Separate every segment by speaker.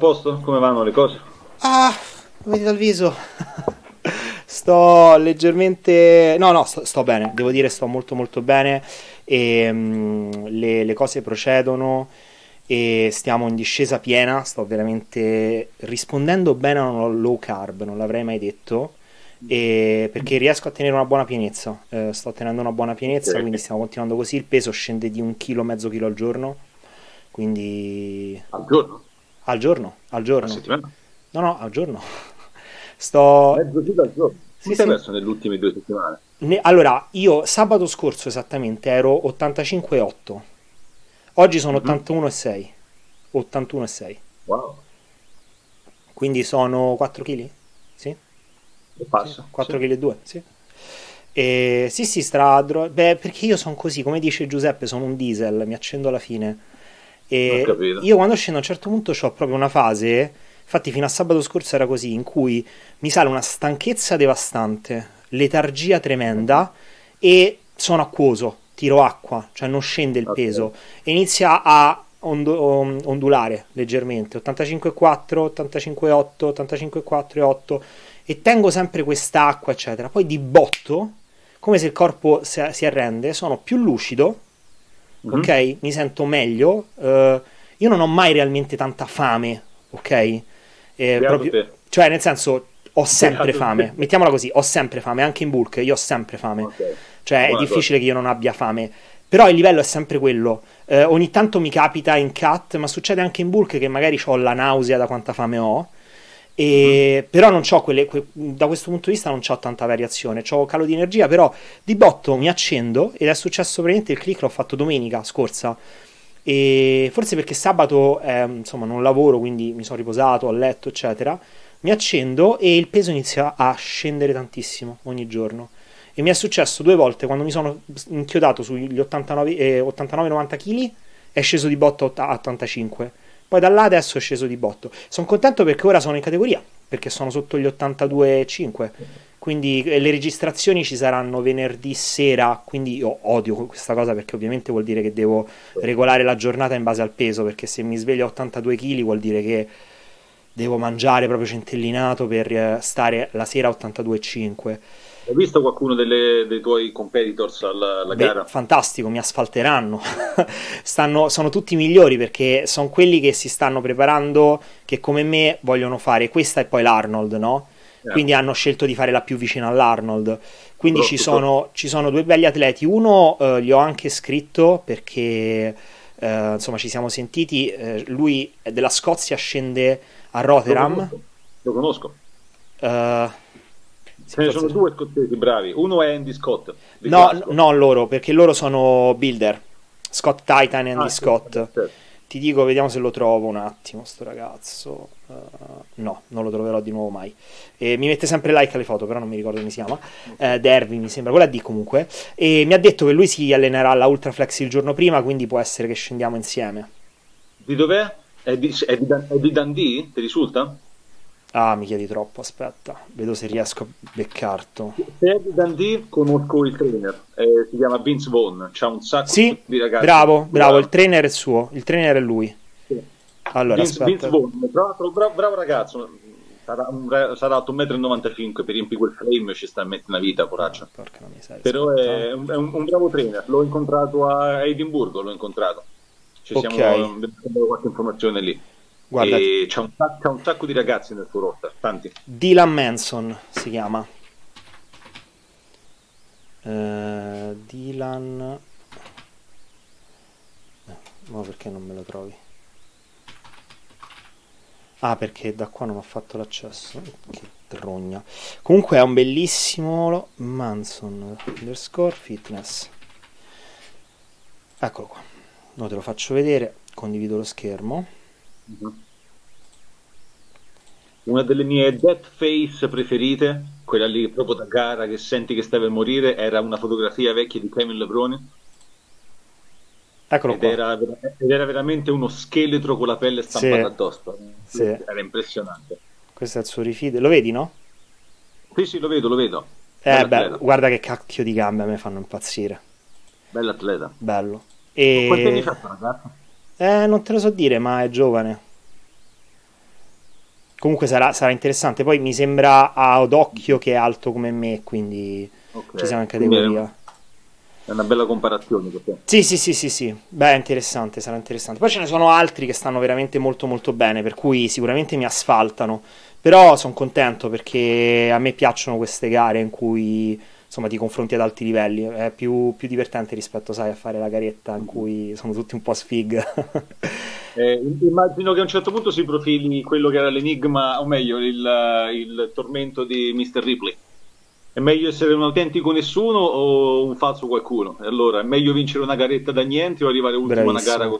Speaker 1: posto? Come vanno le cose?
Speaker 2: Ah, vedi dal viso. sto leggermente... No, no, sto, sto, bene, devo dire sto molto molto bene e um, le, le cose procedono e stiamo in discesa piena, sto veramente rispondendo bene a un low carb, non l'avrei mai detto, perché riesco a tenere una buona pienezza, eh, sto tenendo una buona pienezza, quindi stiamo continuando così, il peso scende di un chilo, mezzo chilo al giorno, quindi...
Speaker 1: Al giorno?
Speaker 2: Al giorno, al giorno.
Speaker 1: Settimana?
Speaker 2: No, no, al giorno. Sto...
Speaker 1: Mezzo chilo al giorno? Sì, sì. perso nelle ultime due settimane?
Speaker 2: Ne... Allora, io sabato scorso esattamente ero 85,8 Oggi sono mm-hmm. 81,6. 81,6.
Speaker 1: Wow.
Speaker 2: Quindi sono 4 kg? Sì.
Speaker 1: E passa.
Speaker 2: Sì, 4 kg e 2, sì. E, sì, sì, stradro. Beh, perché io sono così, come dice Giuseppe, sono un diesel, mi accendo alla fine. E io quando scendo a un certo punto ho proprio una fase, infatti fino a sabato scorso era così, in cui mi sale una stanchezza devastante, letargia tremenda e sono acquoso tiro acqua, cioè non scende il okay. peso e inizia a ond- ondulare leggermente, 85,4, 85,8, 85,4 e tengo sempre quest'acqua, eccetera. Poi di botto, come se il corpo si arrende, sono più lucido, mm-hmm. ok? Mi sento meglio. Uh, io non ho mai realmente tanta fame, ok? Eh, proprio, cioè, nel senso, ho sempre fame. Mettiamola così, ho sempre fame, anche in bulk, io ho sempre fame. Okay. Cioè, Buona è difficile cosa. che io non abbia fame. Però il livello è sempre quello. Eh, ogni tanto mi capita in cut, ma succede anche in bulk che magari ho la nausea da quanta fame ho. E, mm. Però non ho quelle, que, da questo punto di vista non ho tanta variazione. Ho calo di energia, però di botto mi accendo ed è successo praticamente il click l'ho fatto domenica scorsa. E forse perché sabato eh, insomma non lavoro, quindi mi sono riposato, ho letto, eccetera. Mi accendo e il peso inizia a scendere tantissimo ogni giorno. E mi è successo due volte quando mi sono inchiodato sugli 89, eh, 89-90 kg, è sceso di botto a 85. Poi da là adesso è sceso di botto. Sono contento perché ora sono in categoria, perché sono sotto gli 82,5. Quindi le registrazioni ci saranno venerdì sera, quindi io odio questa cosa perché ovviamente vuol dire che devo regolare la giornata in base al peso, perché se mi sveglio a 82 kg vuol dire che devo mangiare proprio centellinato per eh, stare la sera a 82,5
Speaker 1: hai visto qualcuno delle, dei tuoi competitors alla, alla Beh, gara?
Speaker 2: Fantastico, mi asfalteranno. stanno, sono tutti migliori perché sono quelli che si stanno preparando, che come me vogliono fare questa e poi l'Arnold, no? Yeah. Quindi hanno scelto di fare la più vicina all'Arnold. Quindi ci sono, ci sono, due belli atleti. Uno eh, gli ho anche scritto perché eh, insomma ci siamo sentiti. Eh, lui è della Scozia, scende a Rotterdam.
Speaker 1: Lo conosco. Lo conosco. Ce ne sono due scozzesi bravi, uno è Andy Scott.
Speaker 2: No, no, loro, perché loro sono builder. Scott Titan e Andy ah, Scott. Certo. Ti dico, vediamo se lo trovo un attimo, sto ragazzo. Uh, no, non lo troverò di nuovo mai. E mi mette sempre like alle foto, però non mi ricordo come si chiama. Uh, Derby mi sembra, quella D comunque. E mi ha detto che lui si allenerà alla Ultraflex il giorno prima, quindi può essere che scendiamo insieme.
Speaker 1: Di dov'è? È di, è di, è di Dundee? Ti risulta?
Speaker 2: Ah, mi chiedi troppo, aspetta, vedo se riesco a beccarto.
Speaker 1: Se di Dundee conosco il trainer, eh, si chiama Vince Vaughn, c'ha un sacco
Speaker 2: sì,
Speaker 1: di ragazzi.
Speaker 2: Bravo, bravo, il trainer è suo, il trainer è lui.
Speaker 1: Sì. Allora, Vince, Vince Vaughn, bravo, bravo, bravo ragazzo, sarà, un, sarà alto 1,95 m, per riempire quel frame ci sta a mettere una vita, coraggio. Oh, Però è, un, è un, un, bravo trainer, l'ho incontrato a Edimburgo, l'ho incontrato. Ci okay. siamo qualche informazione lì. Guarda, e c'è un, c'è un, sacco di ragazzi nel suo roster, tanti.
Speaker 2: Dylan Manson si chiama. Uh, Dylan... Eh, ma perché non me lo trovi? Ah, perché da qua non ho fatto l'accesso. Che drogna. Comunque è un bellissimo Manson underscore fitness. Eccolo qua. No, te lo faccio vedere. Condivido lo schermo. Mhm.
Speaker 1: Una delle mie death face preferite, quella lì proprio da gara che senti che stai per morire, era una fotografia vecchia di Kevin Lebroni.
Speaker 2: Eccolo
Speaker 1: ed. Era, ed era veramente uno scheletro con la pelle stampata sì. addosso. Sì. Era impressionante.
Speaker 2: Questo è il suo rifide. Lo vedi, no?
Speaker 1: Sì, sì, lo vedo, lo vedo.
Speaker 2: Eh, beh, guarda che cacchio di gambe a me fanno impazzire.
Speaker 1: Bell'atleta.
Speaker 2: Bello.
Speaker 1: E... Quanti anni fa ragazzo?
Speaker 2: Eh, non te lo so dire, ma è giovane. comunque sarà, sarà, interessante. Poi mi sembra ad occhio che è alto come me, quindi okay. ci siamo in categoria.
Speaker 1: È una bella comparazione.
Speaker 2: Sì, sì, sì, sì, sì. Beh, interessante, sarà interessante. Poi ce ne sono altri che stanno veramente molto molto bene, per cui sicuramente mi asfaltano. Però sono contento perché a me piacciono queste gare in cui insomma ti confronti ad alti livelli, è più, più divertente rispetto sai, a fare la garetta in cui sono tutti un po' sfig.
Speaker 1: eh, immagino che a un certo punto si profili quello che era l'enigma, o meglio il, il tormento di Mr. Ripley. È meglio essere un autentico nessuno o un falso qualcuno? E allora è meglio vincere una garetta da niente o arrivare ultimo a una gara con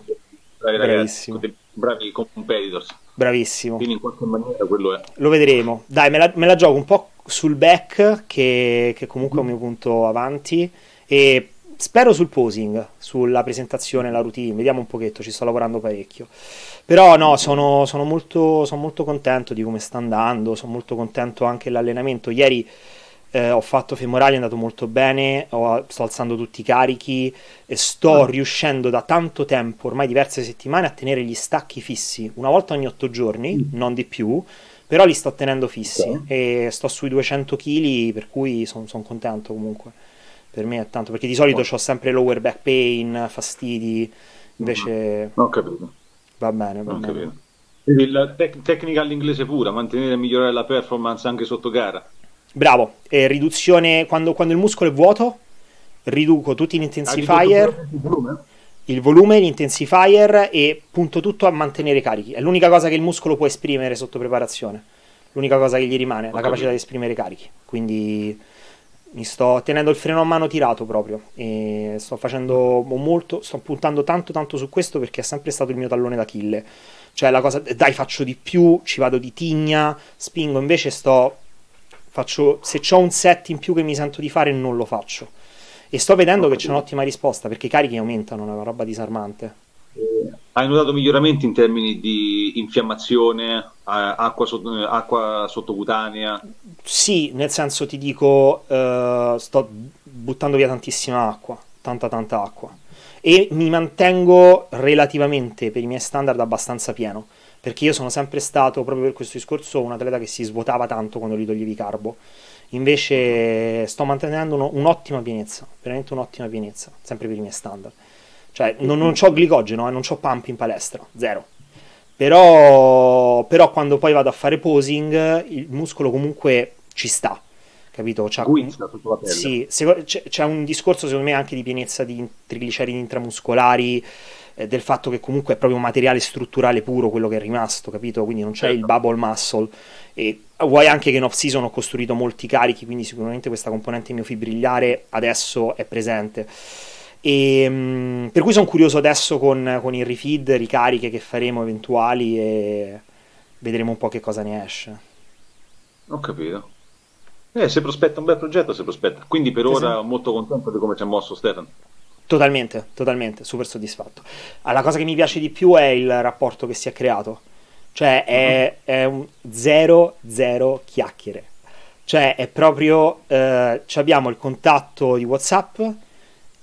Speaker 1: bravi ragazzi, con dei bravi competitors?
Speaker 2: Bravissimo.
Speaker 1: Quindi in qualche maniera quello è.
Speaker 2: Lo vedremo. Dai, me la, me la gioco un po' sul back, che, che comunque è un mio punto avanti, e spero sul posing, sulla presentazione, la routine, vediamo un pochetto, ci sto lavorando parecchio. Però no, sono, sono, molto, sono molto contento di come sta andando, sono molto contento anche dell'allenamento. Ieri eh, ho fatto femorali, è andato molto bene, ho, sto alzando tutti i carichi e sto mm. riuscendo da tanto tempo, ormai diverse settimane, a tenere gli stacchi fissi, una volta ogni otto giorni, mm. non di più, però li sto tenendo fissi okay. e sto sui 200 kg per cui sono son contento comunque. Per me è tanto perché di solito oh. ho sempre lower back pain fastidi invece
Speaker 1: ho capito.
Speaker 2: va bene va bene.
Speaker 1: capito. quindi la tec- tecnica all'inglese pura mantenere e migliorare la performance anche sotto gara.
Speaker 2: Bravo. E riduzione quando, quando il muscolo è vuoto riduco tutti gli intensifier il volume, l'intensifier e punto tutto a mantenere carichi. È l'unica cosa che il muscolo può esprimere sotto preparazione. L'unica cosa che gli rimane, okay. la capacità di esprimere carichi. Quindi mi sto tenendo il freno a mano tirato proprio e sto facendo molto, sto puntando tanto tanto su questo perché è sempre stato il mio tallone d'Achille. Cioè la cosa, dai faccio di più, ci vado di tigna, spingo, invece sto, faccio, se ho un set in più che mi sento di fare non lo faccio e sto vedendo che c'è un'ottima risposta perché i carichi aumentano, è una roba disarmante.
Speaker 1: Eh, hai notato miglioramenti in termini di infiammazione, eh, acqua, sotto, eh, acqua, sottocutanea?
Speaker 2: Sì, nel senso ti dico, uh, sto buttando via tantissima acqua, tanta tanta acqua. E mi mantengo relativamente per i miei standard abbastanza pieno, perché io sono sempre stato, proprio per questo discorso, un atleta che si svuotava tanto quando gli toglievi carbo Invece sto mantenendo un'ottima pienezza, veramente un'ottima pienezza, sempre per i miei standard. Cioè, non, non ho glicogeno, eh, non ho pump in palestra, zero. Però, però, quando poi vado a fare posing, il muscolo comunque ci sta, capito?
Speaker 1: C'ha,
Speaker 2: la pelle. Sì, c'è, c'è un discorso secondo me anche di pienezza di trigliceridi intramuscolari, eh, del fatto che comunque è proprio un materiale strutturale puro quello che è rimasto, capito? Quindi non c'è certo. il bubble muscle. E vuoi anche che in off-season ho costruito molti carichi, quindi sicuramente questa componente miofibrillare adesso è presente. E, um, per cui sono curioso adesso con, con il refeed, ricariche che faremo eventuali e vedremo un po' che cosa ne esce.
Speaker 1: Ho capito. Eh, si prospetta un bel progetto, si prospetta. Quindi per ora esatto. molto contento di come ci ha mosso Stefano.
Speaker 2: Totalmente, totalmente, super soddisfatto. Ah, la cosa che mi piace di più è il rapporto che si è creato. Cioè è, uh-huh. è un zero, zero chiacchiere. Cioè è proprio, eh, abbiamo il contatto di Whatsapp,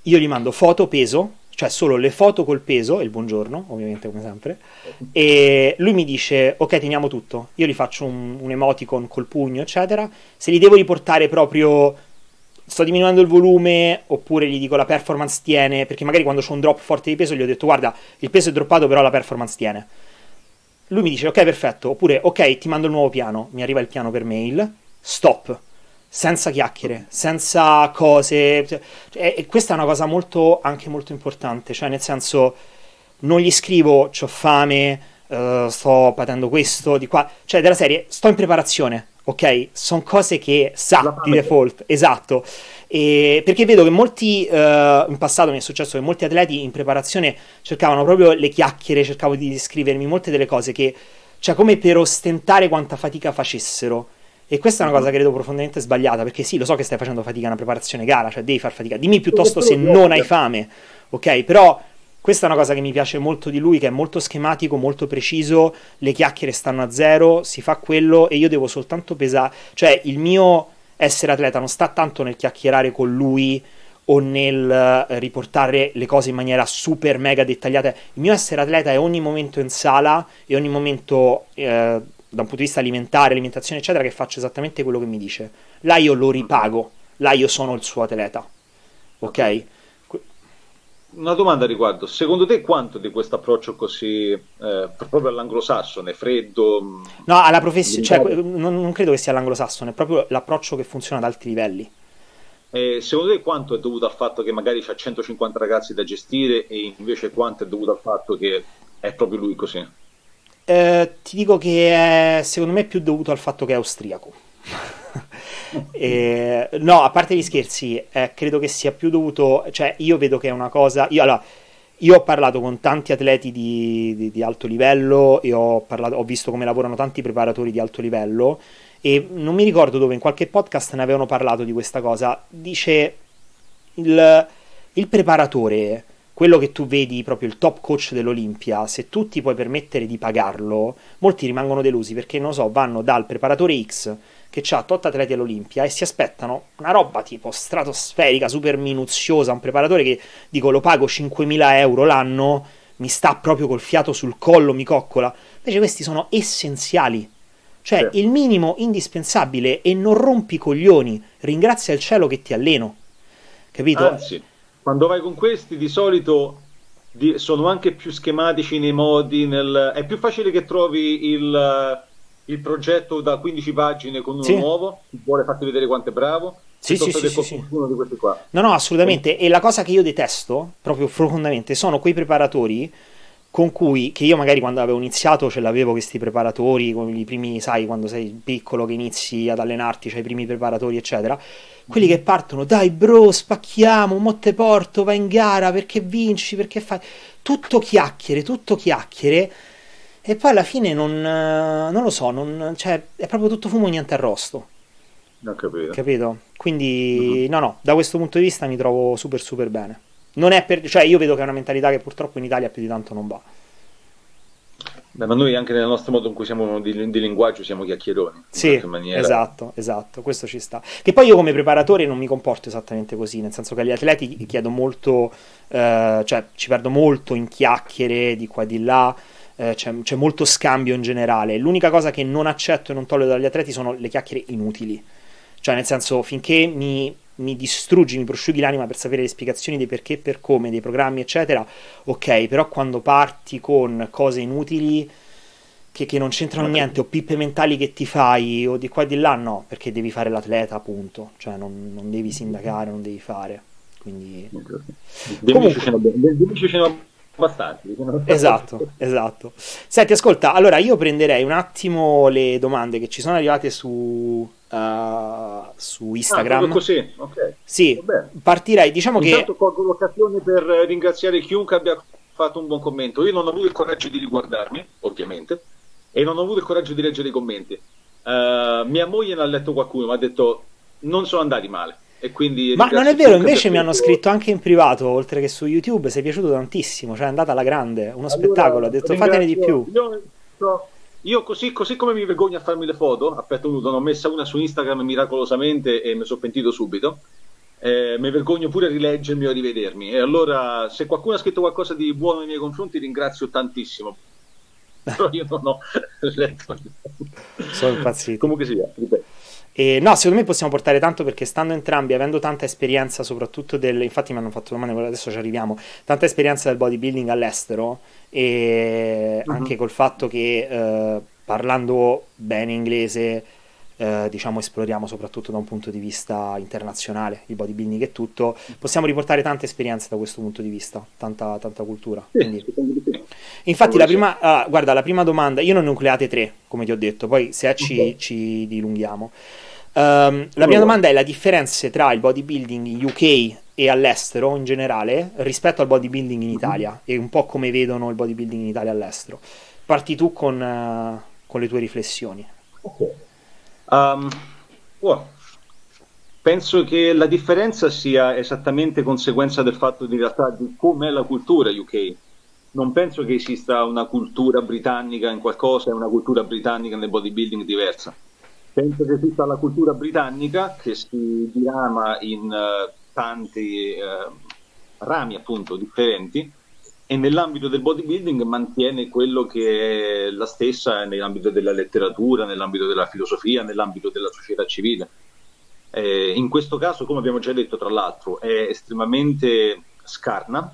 Speaker 2: io gli mando foto peso, cioè solo le foto col peso, e il buongiorno, ovviamente come sempre, e lui mi dice, ok, teniamo tutto, io gli faccio un, un emoticon col pugno, eccetera, se li devo riportare proprio sto diminuendo il volume oppure gli dico la performance tiene, perché magari quando c'è un drop forte di peso gli ho detto guarda il peso è droppato però la performance tiene. Lui mi dice ok perfetto, oppure ok ti mando il nuovo piano, mi arriva il piano per mail, stop, senza chiacchiere, senza cose. Cioè, e questa è una cosa molto, anche molto importante, cioè nel senso non gli scrivo ho fame, uh, sto patendo questo, di qua, cioè della serie sto in preparazione, ok? Sono cose che sa di default, esatto. E perché vedo che molti, uh, in passato mi è successo che molti atleti in preparazione cercavano proprio le chiacchiere, cercavo di descrivermi molte delle cose che, cioè come per ostentare quanta fatica facessero. E questa è una cosa che credo profondamente sbagliata, perché sì, lo so che stai facendo fatica a una preparazione gara, cioè devi far fatica. Dimmi piuttosto se non hai fame, ok? Però questa è una cosa che mi piace molto di lui, che è molto schematico, molto preciso, le chiacchiere stanno a zero, si fa quello e io devo soltanto pesare, cioè il mio essere atleta non sta tanto nel chiacchierare con lui o nel eh, riportare le cose in maniera super mega dettagliata. Il mio essere atleta è ogni momento in sala e ogni momento eh, da un punto di vista alimentare, alimentazione, eccetera, che faccio esattamente quello che mi dice. Là io lo ripago, là io sono il suo atleta. Ok?
Speaker 1: Una domanda a riguardo, secondo te quanto di questo approccio così eh, proprio all'anglosassone, freddo?
Speaker 2: No, alla professione, cioè, non, non, credo che sia all'anglosassone, è proprio l'approccio che funziona ad alti livelli.
Speaker 1: Eh, secondo te quanto è dovuto al fatto che magari c'ha 150 ragazzi da gestire e invece quanto è dovuto al fatto che è proprio lui così?
Speaker 2: Eh, ti dico che è, secondo me è più dovuto al fatto che è austriaco. e, no, a parte gli scherzi, eh, credo che sia più dovuto, cioè io vedo che è una cosa, io, allora, io ho parlato con tanti atleti di, di, di alto livello e ho, parlato, ho visto come lavorano tanti preparatori di alto livello e non mi ricordo dove in qualche podcast ne avevano parlato di questa cosa. Dice il, il preparatore, quello che tu vedi proprio il top coach dell'Olimpia, se tu ti puoi permettere di pagarlo, molti rimangono delusi perché non so, vanno dal preparatore X che ha tot atleti all'Olimpia e si aspettano una roba tipo stratosferica, super minuziosa, un preparatore che dico lo pago 5.000 euro l'anno, mi sta proprio col fiato sul collo, mi coccola. Invece questi sono essenziali cioè sì. il minimo indispensabile e non rompi coglioni, ringrazia il cielo che ti alleno. Capito?
Speaker 1: Anzi, quando vai con questi di solito di, sono anche più schematici nei modi, nel, è più facile che trovi il, il progetto da 15 pagine con uno sì. nuovo, vuole farti vedere quanto è bravo.
Speaker 2: Sì, sì, sì, sì, sì. No, no, assolutamente. E la cosa che io detesto, proprio profondamente, sono quei preparatori con cui, che io magari quando avevo iniziato ce l'avevo questi preparatori, con i primi, sai, quando sei piccolo che inizi ad allenarti, c'hai i primi preparatori, eccetera, quelli che partono, dai bro, spacchiamo, mo te porto, vai in gara, perché vinci, perché fai... Tutto chiacchiere, tutto chiacchiere, e poi alla fine non, non lo so, non, cioè, è proprio tutto fumo, niente arrosto.
Speaker 1: Non capito.
Speaker 2: Capito? Quindi, mm-hmm. no, no, da questo punto di vista mi trovo super, super bene. Non è per, cioè io vedo che è una mentalità che purtroppo in Italia più di tanto non va.
Speaker 1: Beh, ma noi anche nel nostro modo in cui siamo di, di linguaggio siamo chiacchieroni.
Speaker 2: Sì, esatto, esatto, questo ci sta. Che poi io come preparatore non mi comporto esattamente così, nel senso che agli atleti chiedo molto, eh, cioè ci perdo molto in chiacchiere di qua e di là, eh, c'è, c'è molto scambio in generale. L'unica cosa che non accetto e non tollero dagli atleti sono le chiacchiere inutili. Cioè nel senso finché mi mi distruggi, mi prosciughi l'anima per sapere le spiegazioni dei perché, per come, dei programmi, eccetera, ok, però quando parti con cose inutili che, che non c'entrano niente, o pippe mentali che ti fai, o di qua e di là, no, perché devi fare l'atleta, appunto, cioè non, non devi sindacare, non devi fare. Quindi...
Speaker 1: Comunque... ce ne abbastanti.
Speaker 2: Esatto, esatto. Senti, ascolta, allora io prenderei un attimo le domande che ci sono arrivate su, uh, su Instagram. Ah,
Speaker 1: così, ok.
Speaker 2: Sì, partirei, diciamo
Speaker 1: Intanto
Speaker 2: che...
Speaker 1: colgo l'occasione per ringraziare chiunque abbia fatto un buon commento. Io non ho avuto il coraggio di riguardarmi, ovviamente, e non ho avuto il coraggio di leggere i commenti. Uh, mia moglie ne ha letto qualcuno, mi ha detto non sono andati male. E quindi
Speaker 2: Ma non è vero, invece mi hanno scritto anche in privato, oltre che su YouTube, sei piaciuto tantissimo, cioè è andata alla grande, uno allora, spettacolo, ha detto fatene di più.
Speaker 1: Io, io così, così, come mi vergogno a farmi le foto, a petto nudo, ne ho messa una su Instagram miracolosamente e mi sono pentito subito. Eh, mi vergogno pure a rileggermi o a rivedermi. E allora, se qualcuno ha scritto qualcosa di buono nei miei confronti, ringrazio tantissimo. Però io non ho letto.
Speaker 2: Sono impazzito.
Speaker 1: Comunque sia, ripeto.
Speaker 2: E no, secondo me possiamo portare tanto perché stando entrambi, avendo tanta esperienza, soprattutto del. Infatti, mi hanno fatto domande, adesso ci arriviamo. Tanta esperienza del bodybuilding all'estero e uh-huh. anche col fatto che eh, parlando bene inglese, eh, diciamo, esploriamo soprattutto da un punto di vista internazionale il bodybuilding e tutto. Possiamo riportare tante esperienze da questo punto di vista, tanta, tanta cultura. Quindi... Infatti, la prima, ah, guarda, la prima domanda, io non nucleate tre, come ti ho detto, poi se ci, okay. ci dilunghiamo. Um, la mia domanda è la differenza tra il bodybuilding in UK e all'estero in generale rispetto al bodybuilding in Italia mm-hmm. e un po' come vedono il bodybuilding in Italia all'estero. Parti tu con, uh, con le tue riflessioni.
Speaker 1: Ok. Um, well, penso che la differenza sia esattamente conseguenza del fatto di, realtà di com'è la cultura UK. Non penso che esista una cultura britannica in qualcosa e una cultura britannica nel bodybuilding diversa penso che tutta la cultura britannica che si dirama in uh, tanti uh, rami appunto differenti e nell'ambito del bodybuilding mantiene quello che è la stessa nell'ambito della letteratura, nell'ambito della filosofia, nell'ambito della società civile. Eh, in questo caso, come abbiamo già detto, tra l'altro, è estremamente scarna.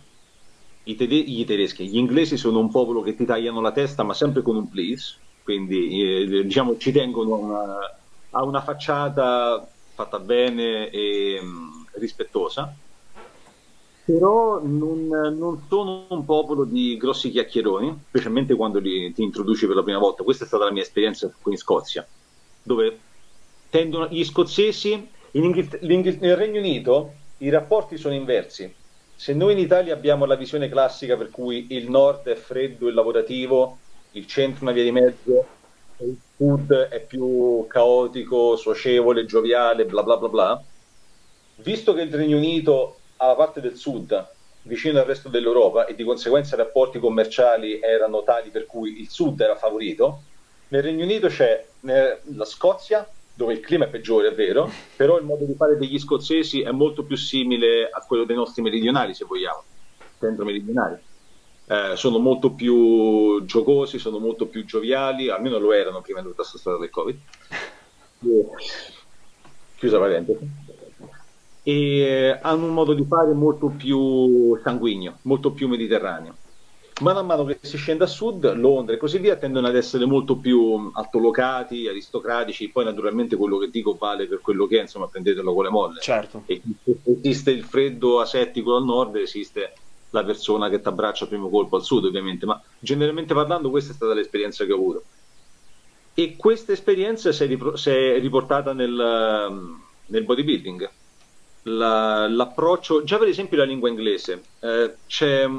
Speaker 1: I, tede- i tedeschi, gli inglesi sono un popolo che ti tagliano la testa, ma sempre con un please, quindi eh, diciamo ci tengono una, a una facciata fatta bene e mh, mm, rispettosa però non, non, sono un popolo di grossi chiacchieroni, specialmente quando li, ti introduci per la prima volta. Questa è stata la mia esperienza qui in Scozia, dove tendono gli scozzesi, in Inghil- nel Regno Unito i rapporti sono inversi. Se noi in Italia abbiamo la visione classica per cui il nord è freddo e lavorativo, il centro una via di mezzo, il sud è più caotico, socievole, gioviale, bla bla bla bla, visto che il Regno Unito alla parte del sud, vicino al resto dell'Europa, e di conseguenza i rapporti commerciali erano tali per cui il sud era favorito, nel Regno Unito c'è la Scozia, dove il clima è peggiore, è vero, però il modo di fare degli scozzesi è molto più simile a quello dei nostri meridionali, se vogliamo, centro-meridionali. Eh, sono molto più giocosi, sono molto più gioviali, almeno lo erano prima di tutta questa storia del Covid. Chiusa parentesi e hanno un modo di fare molto più sanguigno, molto più mediterraneo. Mano a mano che si scende a sud, Londra e così via tendono ad essere molto più altolocati, aristocratici, poi naturalmente quello che dico vale per quello che è, insomma prendetelo con le molle.
Speaker 2: Certo.
Speaker 1: E esiste il freddo asettico al nord, esiste la persona che ti abbraccia a primo colpo al sud ovviamente, ma generalmente parlando questa è stata l'esperienza che ho avuto. E questa esperienza si è, ripro- si è riportata nel, nel bodybuilding la, l'approccio, già per esempio la lingua inglese, eh, c'è,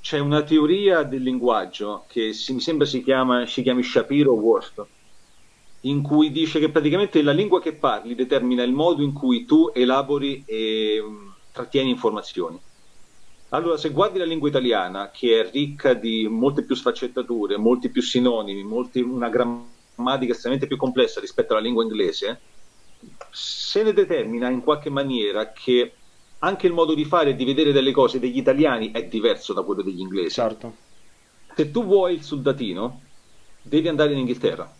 Speaker 1: c'è, una teoria del linguaggio che si, mi sembra si, chiama, si chiami Shapiro Worth, in cui dice che praticamente la lingua che parli determina il modo in cui tu elabori e um, trattieni informazioni. Allora, se guardi la lingua italiana, che è ricca di molte più sfaccettature, molti più sinonimi, molti, una grammatica estremamente più complessa rispetto alla lingua inglese, se ne determina in qualche maniera che anche il modo di fare e di vedere delle cose degli italiani è diverso da quello degli inglesi.
Speaker 2: Certo.
Speaker 1: Se tu vuoi il soldatino, devi andare in Inghilterra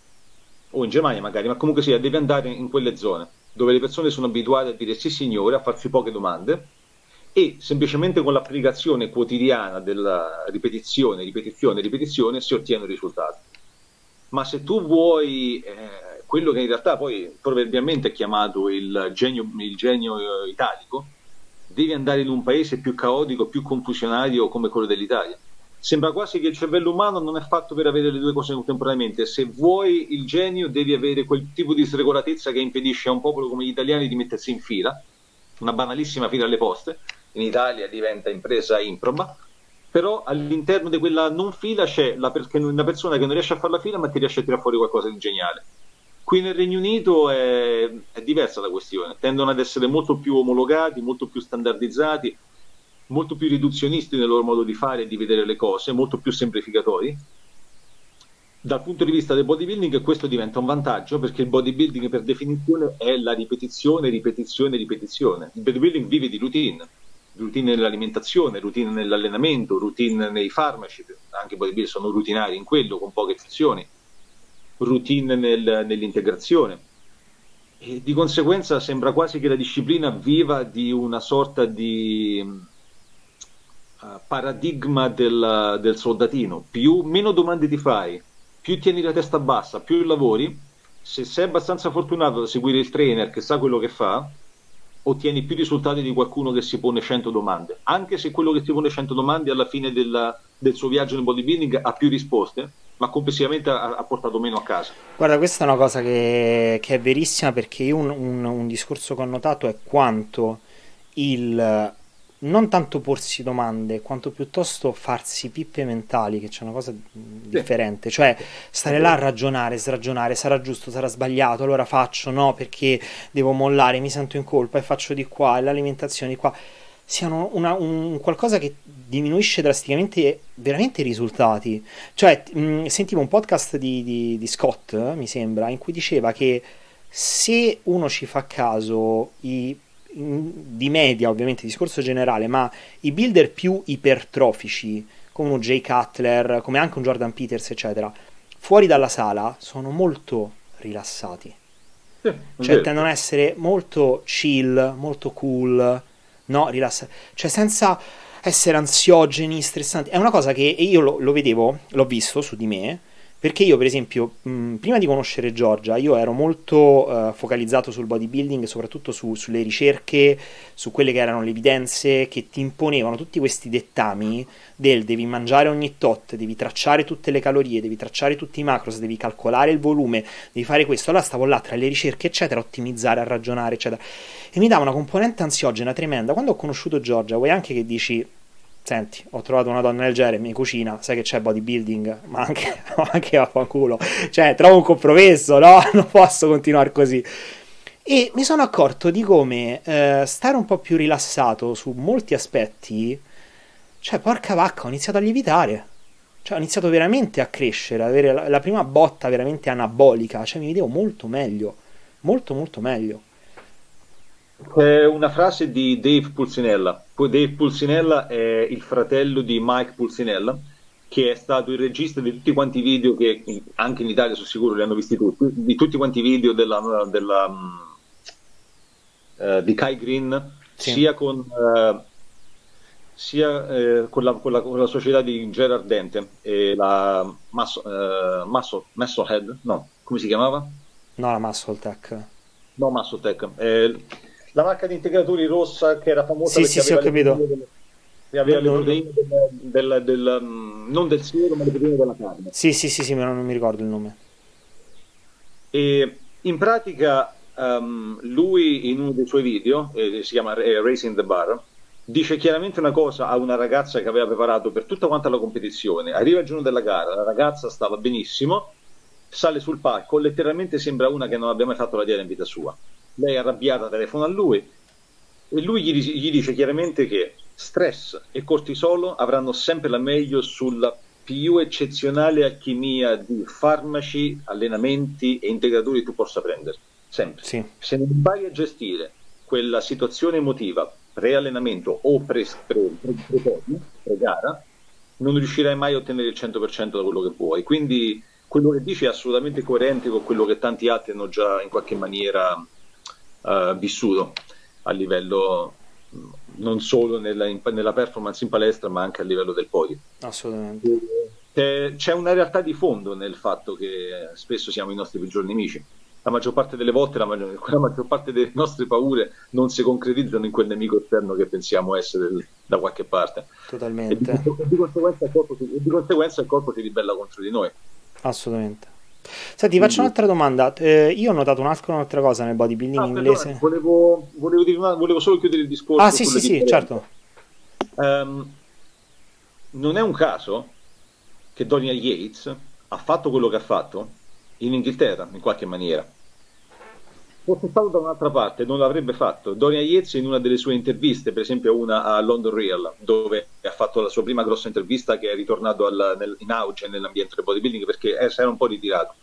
Speaker 1: o in Germania magari, ma comunque sia, devi andare in quelle zone dove le persone sono abituate a dire sì signore, a farsi poche domande e semplicemente con l'applicazione quotidiana della ripetizione, ripetizione, ripetizione si ottiene un risultato. Ma se tu vuoi eh, quello che in realtà poi proverbialmente è chiamato il genio, il genio eh, italico, devi andare in un paese più caotico, più confusionario come quello dell'Italia. Sembra quasi che il cervello umano non è fatto per avere le due cose contemporaneamente. Se vuoi il genio, devi avere quel tipo di sregolatezza che impedisce a un popolo come gli italiani di mettersi in fila, una banalissima fila alle poste. In Italia diventa impresa improba, però all'interno di quella non fila c'è per- una persona che non riesce a fare la fila, ma ti riesce a tirare fuori qualcosa di geniale. Qui nel Regno Unito è, è diversa la questione, tendono ad essere molto più omologati, molto più standardizzati, molto più riduzionisti nel loro modo di fare e di vedere le cose, molto più semplificatori. Dal punto di vista del bodybuilding questo diventa un vantaggio perché il bodybuilding per definizione è la ripetizione, ripetizione, ripetizione. Il bodybuilding vive di routine, routine nell'alimentazione, routine nell'allenamento, routine nei farmaci, anche i bodybuilder sono routinari in quello, con poche eccezioni routine nel, nell'integrazione. E di conseguenza sembra quasi che la disciplina viva di una sorta di uh, paradigma del, del, soldatino. Più, meno domande ti fai, più tieni la testa bassa, più lavori. Se sei abbastanza fortunato da seguire il trainer che sa quello che fa, ottieni più risultati di qualcuno che si pone 100 domande. Anche se quello che si pone 100 domande alla fine della, del suo viaggio nel bodybuilding ha più risposte, ma complessivamente ha, ha, portato meno a casa.
Speaker 2: Guarda, questa è una cosa che, che è verissima perché un, un, un, discorso che ho notato è quanto il non tanto porsi domande quanto piuttosto farsi pippe mentali, che c'è una cosa differente, cioè stare là a ragionare, sragionare, sarà giusto, sarà sbagliato, allora faccio no perché devo mollare, mi sento in colpa e faccio di qua, e l'alimentazione di qua siano una, un qualcosa che diminuisce drasticamente veramente i risultati. Cioè, mh, sentivo un podcast di, di, di, Scott, mi sembra, in cui diceva che se uno ci fa caso, i, di media, ovviamente, discorso generale, ma i builder più ipertrofici, come un Jay Cutler, come anche un Jordan Peters, eccetera, fuori dalla sala sono molto rilassati. Sì, cioè, tendono ad essere molto chill, molto cool, no? Rilassati. Cioè, senza essere ansiogeni, stressanti. È una cosa che io lo, lo vedevo, l'ho visto su di me perché io, per esempio, mh, prima di conoscere Giorgia, io ero molto uh, focalizzato sul bodybuilding, soprattutto su, sulle ricerche, su quelle che erano le evidenze che ti imponevano tutti questi dettami del devi mangiare ogni tot, devi tracciare tutte le calorie, devi tracciare tutti i macros, devi calcolare il volume, devi fare questo. Allora stavo là tra le ricerche, eccetera, ottimizzare, a ragionare, eccetera. E mi dava una componente ansiogena tremenda. Quando ho conosciuto Giorgia, vuoi anche che dici senti, ho trovato una donna del genere, mi cucina, sai che c'è bodybuilding, ma anche, anche vaffanculo, cioè trovo un compromesso, no? Non posso continuare così. E mi sono accorto di come eh, stare un po' più rilassato su molti aspetti, cioè porca vacca, ho iniziato a lievitare. Cioè ho iniziato veramente a crescere, ad avere la, la prima botta veramente anabolica, cioè mi vedevo molto meglio, molto molto meglio.
Speaker 1: C'è una frase di Dave Pulsinella. Dave Pulsinella è il fratello di Mike Pulsinella, che è stato il regista di tutti quanti i video che anche in Italia sono sicuro li hanno visti tutti, di tutti quanti i video della, della, uh, di Kai Green, sì. sia con uh, sia eh, con, la, con, la, con, la, società di Gerard Dente e la Masso, eh, Masso, Massohead, no, come si chiamava?
Speaker 2: No, la Muscle Tech.
Speaker 1: No, Muscle Tech. Eh, la marca di integratori rossa che era famosa
Speaker 2: sì, sì, sì, ho capito.
Speaker 1: Delle, aveva le proteine del, del, del, mm, non del siero ma le proteine della carne.
Speaker 2: Sì sì sì, sì ma non mi ricordo il nome.
Speaker 1: E in pratica um, lui in uno dei suoi video eh, si chiama eh, Racing the Bar dice chiaramente una cosa a una ragazza che aveva preparato per tutta quanta la competizione. Arriva il giorno della gara la ragazza stava benissimo sale sul palco letteralmente sembra una che non abbia mai fatto la dieta in vita sua lei è arrabbiata telefona a lui e lui gli, gli dice chiaramente che stress e cortisolo avranno sempre la meglio sulla più eccezionale alchimia di farmaci, allenamenti e integratori tu possa prendere. Sempre. Sì. Se non impari a gestire quella situazione emotiva pre-allenamento o pre-gara, non riuscirai mai a ottenere il 100% da quello che vuoi. Quindi quello che dici è assolutamente coerente con quello che tanti altri hanno già in qualche maniera uh, vissuto a livello non solo nella, in, nella, performance in palestra ma anche a livello del podio.
Speaker 2: Assolutamente.
Speaker 1: C'è, c'è una realtà di fondo nel fatto che spesso siamo i nostri peggiori nemici. La maggior parte delle volte, la maggior, la maggior parte delle nostre paure non si concretizzano in quel nemico esterno che pensiamo essere da qualche parte.
Speaker 2: Totalmente.
Speaker 1: E di, di, conseguenza, il corpo, di conseguenza il corpo si ribella contro di noi.
Speaker 2: Assolutamente. Senti, ti faccio un'altra domanda. Eh, io ho notato un'altra cosa nel bodybuilding ah, inglese.
Speaker 1: Perdone, volevo, volevo, una, volevo, solo chiudere il discorso.
Speaker 2: Ah, sì, sì, sì, certo.
Speaker 1: Um, non è un caso che Dorian Yates ha fatto quello che ha fatto in Inghilterra, in qualche maniera fosse stato da un'altra parte non l'avrebbe fatto. Dorian Yates in una delle sue interviste, per esempio una a London Real, dove ha fatto la sua prima grossa intervista che è ritornato al, nel, in auge nell'ambiente del bodybuilding perché era un po' ritirato.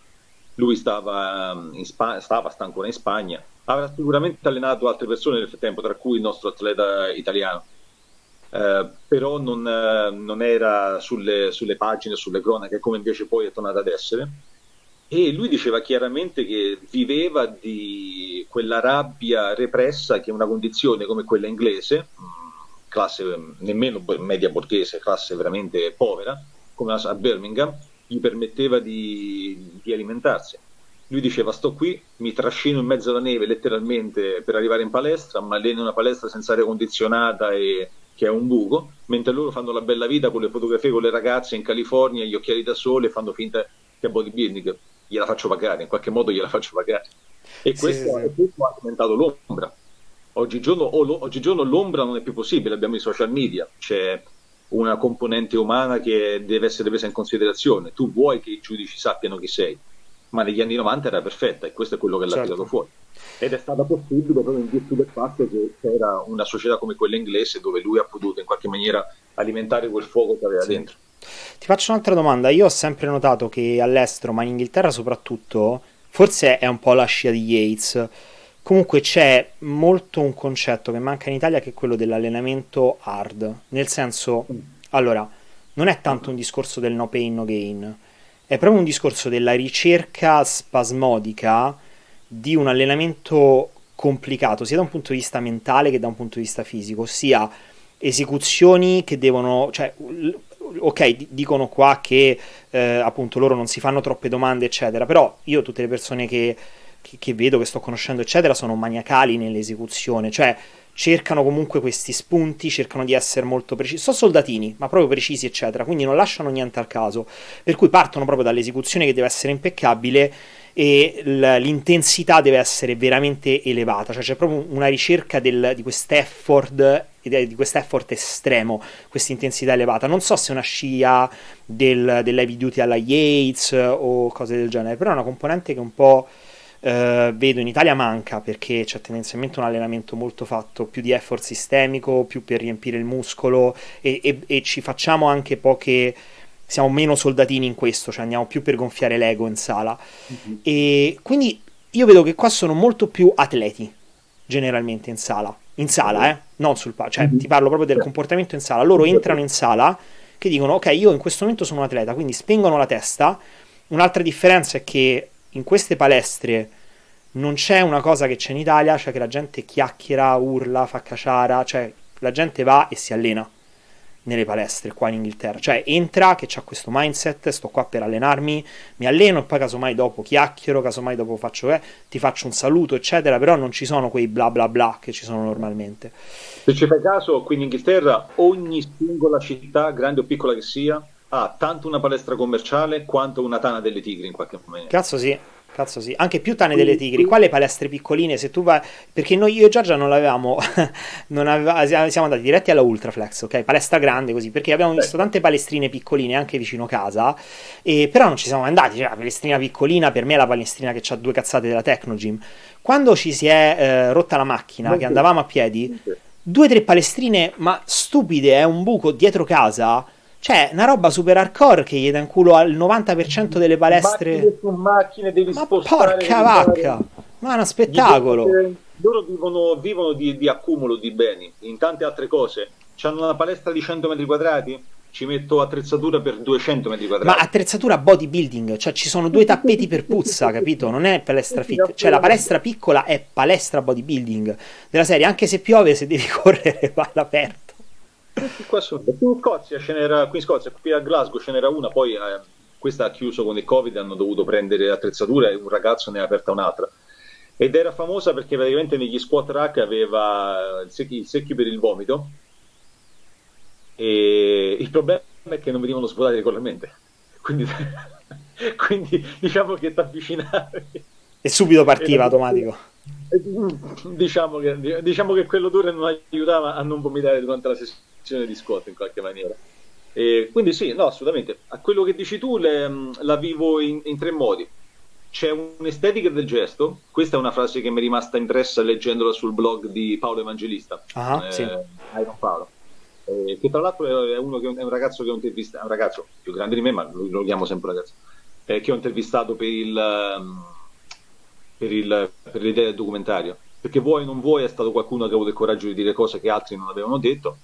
Speaker 1: Lui stava, um, in Spa- stava, sta ancora in Spagna, avrà sicuramente allenato altre persone nel frattempo, tra cui il nostro atleta italiano. Uh, però non, uh, non era sulle, sulle pagine, sulle cronache, come invece poi è tornato ad essere e lui diceva chiaramente che viveva di quella rabbia repressa che una condizione come quella inglese, classe nemmeno media borghese, classe veramente povera, come a Birmingham, gli permetteva di, di alimentarsi. Lui diceva sto qui, mi trascino in mezzo alla neve letteralmente per arrivare in palestra, ma lì in una palestra senza aria condizionata e che è un buco, mentre loro fanno la bella vita con le fotografie con le ragazze in California, gli occhiali da sole, fanno finta che è bodybuilding gliela faccio pagare, in qualche modo gliela faccio pagare. E questo, sì, sì. questo ha aumentato l'ombra. Oggigiorno, oh, oggigiorno l'ombra non è più possibile, abbiamo i social media, c'è una componente umana che deve essere presa in considerazione. Tu vuoi che i giudici sappiano chi sei, ma negli anni 90 era perfetta e questo è quello che l'ha certo. tirato fuori. Ed è stata possibile proprio in virtù del fatto che c'era una società come quella inglese dove lui ha potuto in qualche maniera alimentare quel fuoco che aveva sì. dentro.
Speaker 2: Ti faccio un'altra domanda. Io ho sempre notato che all'estero, ma in Inghilterra soprattutto, forse è un po' la scia di Yates, Comunque c'è molto un concetto che manca in Italia che è quello dell'allenamento hard, nel senso, allora, non è tanto un discorso del no pain no gain, è proprio un discorso della ricerca spasmodica di un allenamento complicato sia da un punto di vista mentale che da un punto di vista fisico, ossia esecuzioni che devono, cioè, ok, dicono qua che eh, appunto loro non si fanno troppe domande, eccetera, però io tutte le persone che, che, che vedo, che sto conoscendo, eccetera, sono maniacali nell'esecuzione, cioè cercano comunque questi spunti, cercano di essere molto precisi. Sono soldatini, ma proprio precisi, eccetera, quindi non lasciano niente al caso. Per cui partono proprio dall'esecuzione che deve essere impeccabile e l'intensità deve essere veramente elevata, cioè c'è proprio una ricerca del, di quest'effort di quest'effort estremo, questa intensità elevata. Non so se è una scia del, dell'heavy duty alla Yates o cose del genere, però è una componente che un po' eh, vedo in Italia manca perché c'è tendenzialmente un allenamento molto fatto più di effort sistemico, più per riempire il muscolo e, e, e ci facciamo anche poche siamo meno soldatini in questo, cioè andiamo più per gonfiare l'ego in sala. Mm-hmm. E quindi io vedo che qua sono molto più atleti generalmente in sala. In sala, eh? Non sul palco. Cioè, mm-hmm. ti parlo proprio del comportamento in sala. Loro entrano in sala che dicono, ok, io in questo momento sono un atleta, quindi spengono la testa. Un'altra differenza è che in queste palestre non c'è una cosa che c'è in Italia, cioè che la gente chiacchiera, urla, fa caciara, cioè la gente va e si allena nelle palestre qua in Inghilterra, cioè entra che c'ha questo mindset, sto qua per allenarmi, mi alleno e poi casomai dopo chiacchiero, casomai dopo faccio eh, ti faccio un saluto eccetera, però non ci sono quei bla bla bla che ci sono normalmente.
Speaker 1: Se ci fai caso, qui in Inghilterra ogni singola città, grande o piccola che sia, ha tanto una palestra commerciale quanto una tana delle tigri in qualche momento.
Speaker 2: Cazzo sì. Cazzo sì, anche più tane delle tigri. Qua le palestre piccoline, se tu vai... Perché noi, io e Giorgia non l'avevamo... non aveva, siamo andati diretti alla Ultraflex, ok? Palestra grande così, perché abbiamo visto tante palestrine piccoline anche vicino casa, e, però non ci siamo andati. Cioè, la palestrina piccolina per me è la palestrina che ha due cazzate della Tecnogym. Quando ci si è eh, rotta la macchina, che andavamo a piedi, due o tre palestrine, ma stupide, è un buco dietro casa cioè, una roba super hardcore che gli dà in culo al 90% delle palestre.
Speaker 1: Macchine su macchine, devi
Speaker 2: ma
Speaker 1: spostare.
Speaker 2: Porca vacca! Ma è uno spettacolo!
Speaker 1: Loro vivono, vivono di, di, accumulo di beni, in tante altre cose. C'hanno una palestra di 100 metri quadrati, ci metto attrezzatura per 200 metri quadrati.
Speaker 2: Ma attrezzatura bodybuilding, cioè ci sono due tappeti per puzza, capito? Non è palestra fit. Cioè la palestra piccola è palestra bodybuilding. Della serie, anche se piove, se devi correre, va all'aperto.
Speaker 1: Qua su, in Scozia ce n'era, qui in Scozia, qui a Glasgow ce n'era una, poi eh, questa ha chiuso con il Covid, hanno dovuto prendere attrezzatura e un ragazzo ne ha aperta un'altra. Ed era famosa perché praticamente negli squat rack aveva il secchio, il secchio per il vomito e il problema è che non venivano svuotati regolarmente. Quindi, quindi diciamo che ti avvicinavi.
Speaker 2: E subito partiva automatico
Speaker 1: diciamo che, diciamo che quell'odore non aiutava a non vomitare durante la sessione di squat in qualche maniera. E quindi sì, no, assolutamente. A quello che dici tu le, mm, la vivo in, in, tre modi. C'è un'estetica del gesto, questa è una frase che mi è rimasta impressa leggendola sul blog di Paolo Evangelista,
Speaker 2: ah, eh, sì.
Speaker 1: Paolo, eh, che tra l'altro è, uno che, è un ragazzo che ho intervistato, un ragazzo più grande di me, ma lo, lo chiamo sempre ragazzo, eh, che ho intervistato per il... Um, per, il, per l'idea del documentario, perché vuoi o non vuoi è stato qualcuno che ha avuto il coraggio di dire cose che altri non avevano detto.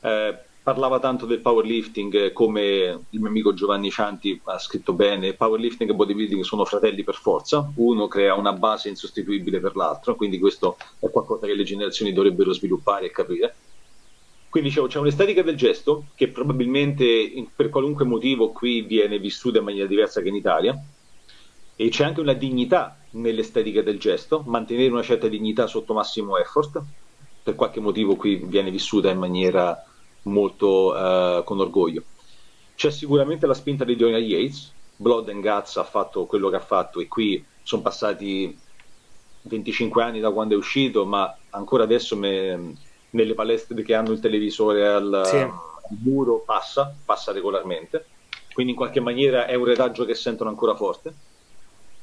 Speaker 1: Eh, parlava tanto del powerlifting come il mio amico Giovanni Cianti ha scritto bene, powerlifting e bodybuilding sono fratelli per forza, uno crea una base insostituibile per l'altro, quindi questo è qualcosa che le generazioni dovrebbero sviluppare e capire. Quindi dicevo, c'è un'estetica del gesto che probabilmente per qualunque motivo qui viene vissuta in maniera diversa che in Italia, e c'è anche una dignità nell'estetica del gesto, mantenere una certa dignità sotto massimo effort, per qualche motivo qui viene vissuta in maniera molto uh, con orgoglio. C'è sicuramente la spinta di Dorian Yates, Blood and Guts ha fatto quello che ha fatto e qui sono passati 25 anni da quando è uscito, ma ancora adesso me, nelle palestre che hanno il televisore al, sì. al muro passa, passa regolarmente, quindi in qualche maniera è un retaggio che sentono ancora forte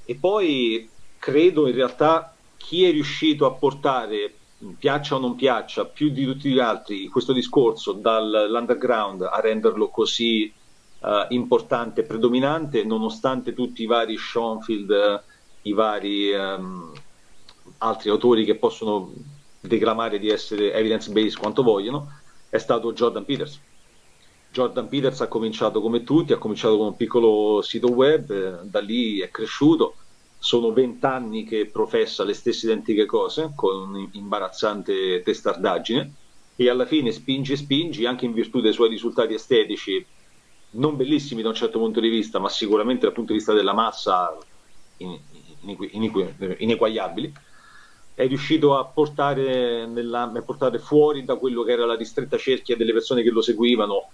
Speaker 1: e poi credo in realtà chi è riuscito a portare, piaccia o non piaccia, più di tutti gli altri questo discorso dall'underground a renderlo così uh, importante e predominante, nonostante tutti i vari Schoenfield, i vari um, altri autori che possono declamare di essere evidence based quanto vogliono, è stato Jordan Peters. Jordan Peters ha cominciato come tutti, ha cominciato con un piccolo sito web, eh, da lì è cresciuto, sono vent'anni che professa le stesse identiche cose con imbarazzante testardaggine e alla fine spingi e spingi anche in virtù dei suoi risultati estetici non bellissimi da un certo punto di vista ma sicuramente dal punto di vista della massa ineguagliabili è riuscito a portare, nella, a portare fuori da quello che era la ristretta cerchia delle persone che lo seguivano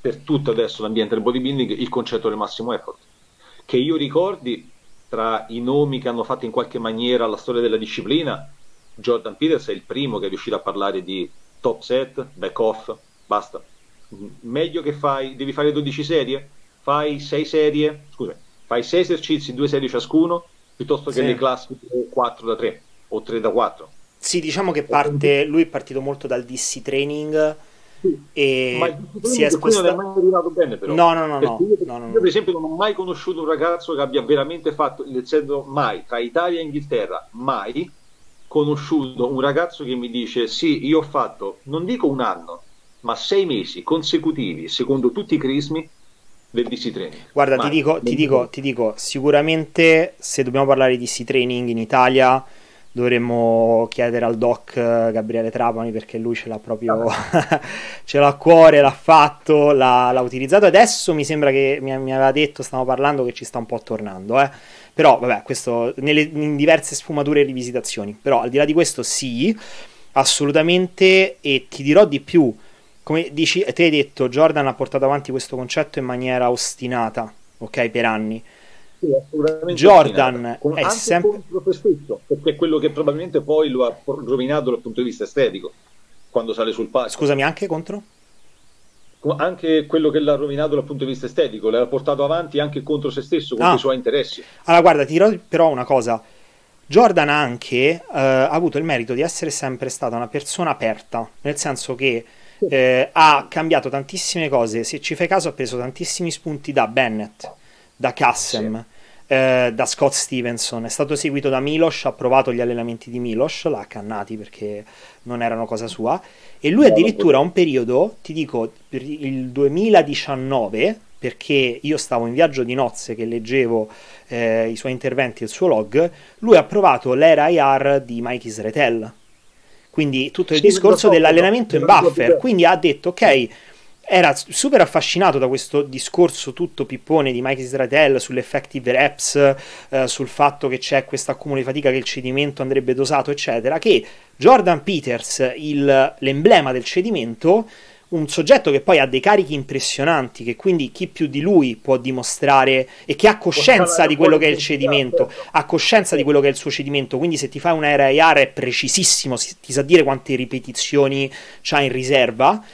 Speaker 1: per tutto adesso l'ambiente del bodybuilding il concetto del massimo effort che io ricordi tra i nomi che hanno fatto in qualche maniera la storia della disciplina Jordan Peters è il primo che è riuscito a parlare di top set, back off, basta meglio che fai, devi fare 12 serie fai 6 serie, scusa fai 6 esercizi, 2 serie ciascuno piuttosto che sì. le classiche 4 da 3 o 3 da 4.
Speaker 2: Sì, diciamo che parte, lui è partito molto dal DC training sì. e
Speaker 1: Ma si è spostato... non è mai arrivato bene però.
Speaker 2: No, no, no, no,
Speaker 1: io,
Speaker 2: no, no,
Speaker 1: io, per esempio non ho mai conosciuto un ragazzo che abbia veramente fatto, nel senso mai, tra Italia e Inghilterra, mai conosciuto un ragazzo che mi dice sì, io ho fatto, non dico un anno, ma sei mesi consecutivi, secondo tutti i crismi, del DC Training.
Speaker 2: Guarda, ti dico, ti, dico, ti dico, sicuramente se dobbiamo parlare di DC Training in Italia dovremmo chiedere al doc eh, Gabriele Trapani perché lui ce l'ha proprio ce l'ha a cuore, l'ha fatto, l'ha, l'ha utilizzato. Adesso mi sembra che mi, mi, aveva detto, stiamo parlando che ci sta un po' tornando, eh. Però vabbè, questo nelle, in diverse sfumature e rivisitazioni. Però al di là di questo sì, assolutamente e ti dirò di più come dici, te hai detto, Jordan ha portato avanti questo concetto in maniera ostinata, ok, per anni.
Speaker 1: Sì,
Speaker 2: Jordan
Speaker 1: Con,
Speaker 2: è sempre
Speaker 1: contro se stesso, perché è quello che probabilmente poi lo ha rovinato dal punto di vista estetico quando sale sul palco.
Speaker 2: Scusami, anche contro?
Speaker 1: Anche quello che l'ha rovinato dal punto di vista estetico, l'ha portato avanti anche contro se stesso, con ah. i suoi interessi.
Speaker 2: Allora, guarda, ti dirò però una cosa. Jordan ha anche eh, avuto il merito di essere sempre stata una persona aperta, nel senso che eh, ha cambiato tantissime cose. Se ci fai caso, ha preso tantissimi spunti da Bennett, da Kassem, sì. eh, da Scott Stevenson. È stato seguito da Milos, ha provato gli allenamenti di Milos, l'ha accannati perché non erano cosa sua. E lui addirittura un periodo, ti dico, per il 2019, perché io stavo in viaggio di nozze che leggevo eh, i suoi interventi e il suo log, lui ha provato l'era IR di Mike Israetel quindi tutto il sì, discorso dell'allenamento in buffer. Quindi ha detto, ok, era super affascinato da questo discorso tutto pippone di Mike Israel sull'effective reps, eh, sul fatto che c'è questo accumulo di fatica che il cedimento andrebbe dosato, eccetera, che Jordan Peters, il, l'emblema del cedimento, un soggetto che poi ha dei carichi impressionanti, che quindi chi più di lui può dimostrare e che ha coscienza di quello che è il cedimento, ha coscienza di quello che è il suo cedimento, quindi se ti fai un RIR è precisissimo, ti sa dire quante ripetizioni c'ha in riserva,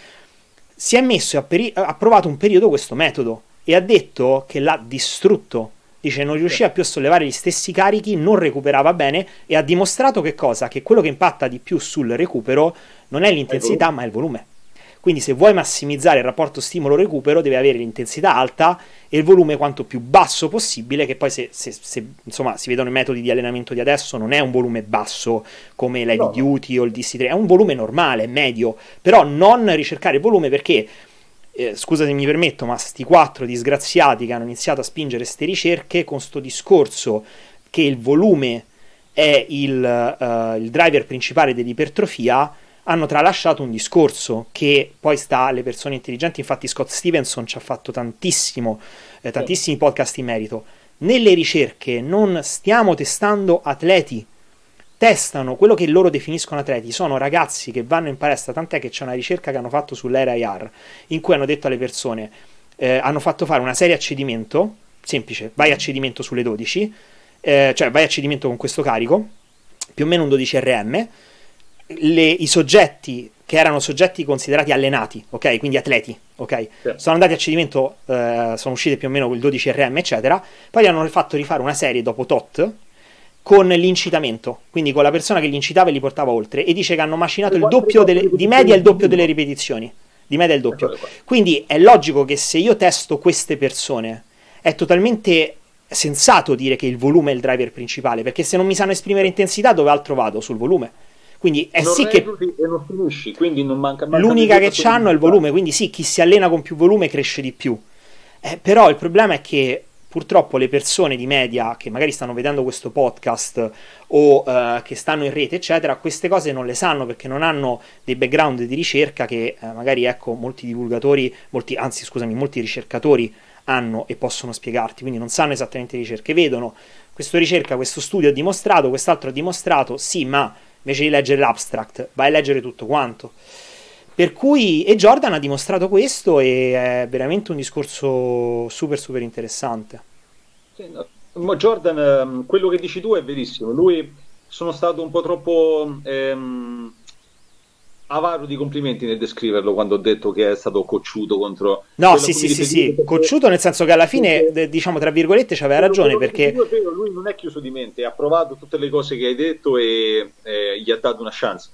Speaker 2: si è messo e ha, peri- ha provato un periodo questo metodo e ha detto che l'ha distrutto. Dice non riusciva più a sollevare gli stessi carichi, non recuperava bene e ha dimostrato che cosa? Che quello che impatta di più sul recupero non è l'intensità ma è il volume. Quindi se vuoi massimizzare il rapporto stimolo-recupero devi avere l'intensità alta e il volume quanto più basso possibile, che poi se, se, se insomma, si vedono i metodi di allenamento di adesso non è un volume basso come l'heavy no. duty o il DC3, è un volume normale, medio, però non ricercare il volume perché... Eh, scusa se mi permetto, ma sti quattro disgraziati che hanno iniziato a spingere queste ricerche con sto discorso che il volume è il, uh, il driver principale dell'ipertrofia, hanno tralasciato un discorso che poi sta alle persone intelligenti, infatti Scott Stevenson ci ha fatto tantissimo, eh, tantissimi podcast in merito. Nelle ricerche non stiamo testando atleti, testano quello che loro definiscono atleti, sono ragazzi che vanno in palestra, tant'è che c'è una ricerca che hanno fatto sull'RIR in cui hanno detto alle persone, eh, hanno fatto fare una serie a cedimento, semplice, vai a cedimento sulle 12, eh, cioè vai a cedimento con questo carico, più o meno un 12 RM, le, i soggetti che erano soggetti considerati allenati, ok? Quindi atleti, ok? Sì. Sono andati a cedimento, eh, sono uscite più o meno il 12 RM, eccetera. Poi hanno fatto rifare una serie dopo tot con l'incitamento, quindi con la persona che li incitava e li portava oltre. E dice che hanno macinato il doppio delle, di media il doppio delle ripetizioni. Di media il doppio. Quindi è logico che se io testo queste persone, è totalmente sensato dire che il volume è il driver principale, perché se non mi sanno esprimere intensità, dove altro vado? Sul volume. Quindi è
Speaker 1: non
Speaker 2: sì che.
Speaker 1: E non finisci, quindi non manca,
Speaker 2: manca L'unica che hanno è il volume, quindi sì, chi si allena con più volume cresce di più. Eh, però il problema è che purtroppo le persone di media che magari stanno vedendo questo podcast o uh, che stanno in rete, eccetera, queste cose non le sanno perché non hanno dei background di ricerca che uh, magari ecco molti divulgatori, molti, anzi scusami, molti ricercatori hanno e possono spiegarti, quindi non sanno esattamente ricerche, vedono questa ricerca, questo studio ha dimostrato, quest'altro ha dimostrato, sì, ma invece di leggere l'abstract, vai a leggere tutto quanto. Per cui, e Jordan ha dimostrato questo e è veramente un discorso super super interessante.
Speaker 1: Sì, no, Jordan, ehm, quello che dici tu è verissimo, lui sono stato un po' troppo ehm, avaro di complimenti nel descriverlo quando ho detto che è stato cocciuto contro...
Speaker 2: No, sì, sì, sì, sì, cocciuto nel senso che alla fine, diciamo, tra virgolette, ci aveva ragione perché...
Speaker 1: Vero, lui non è chiuso di mente, ha provato tutte le cose che hai detto e eh, gli ha dato una chance.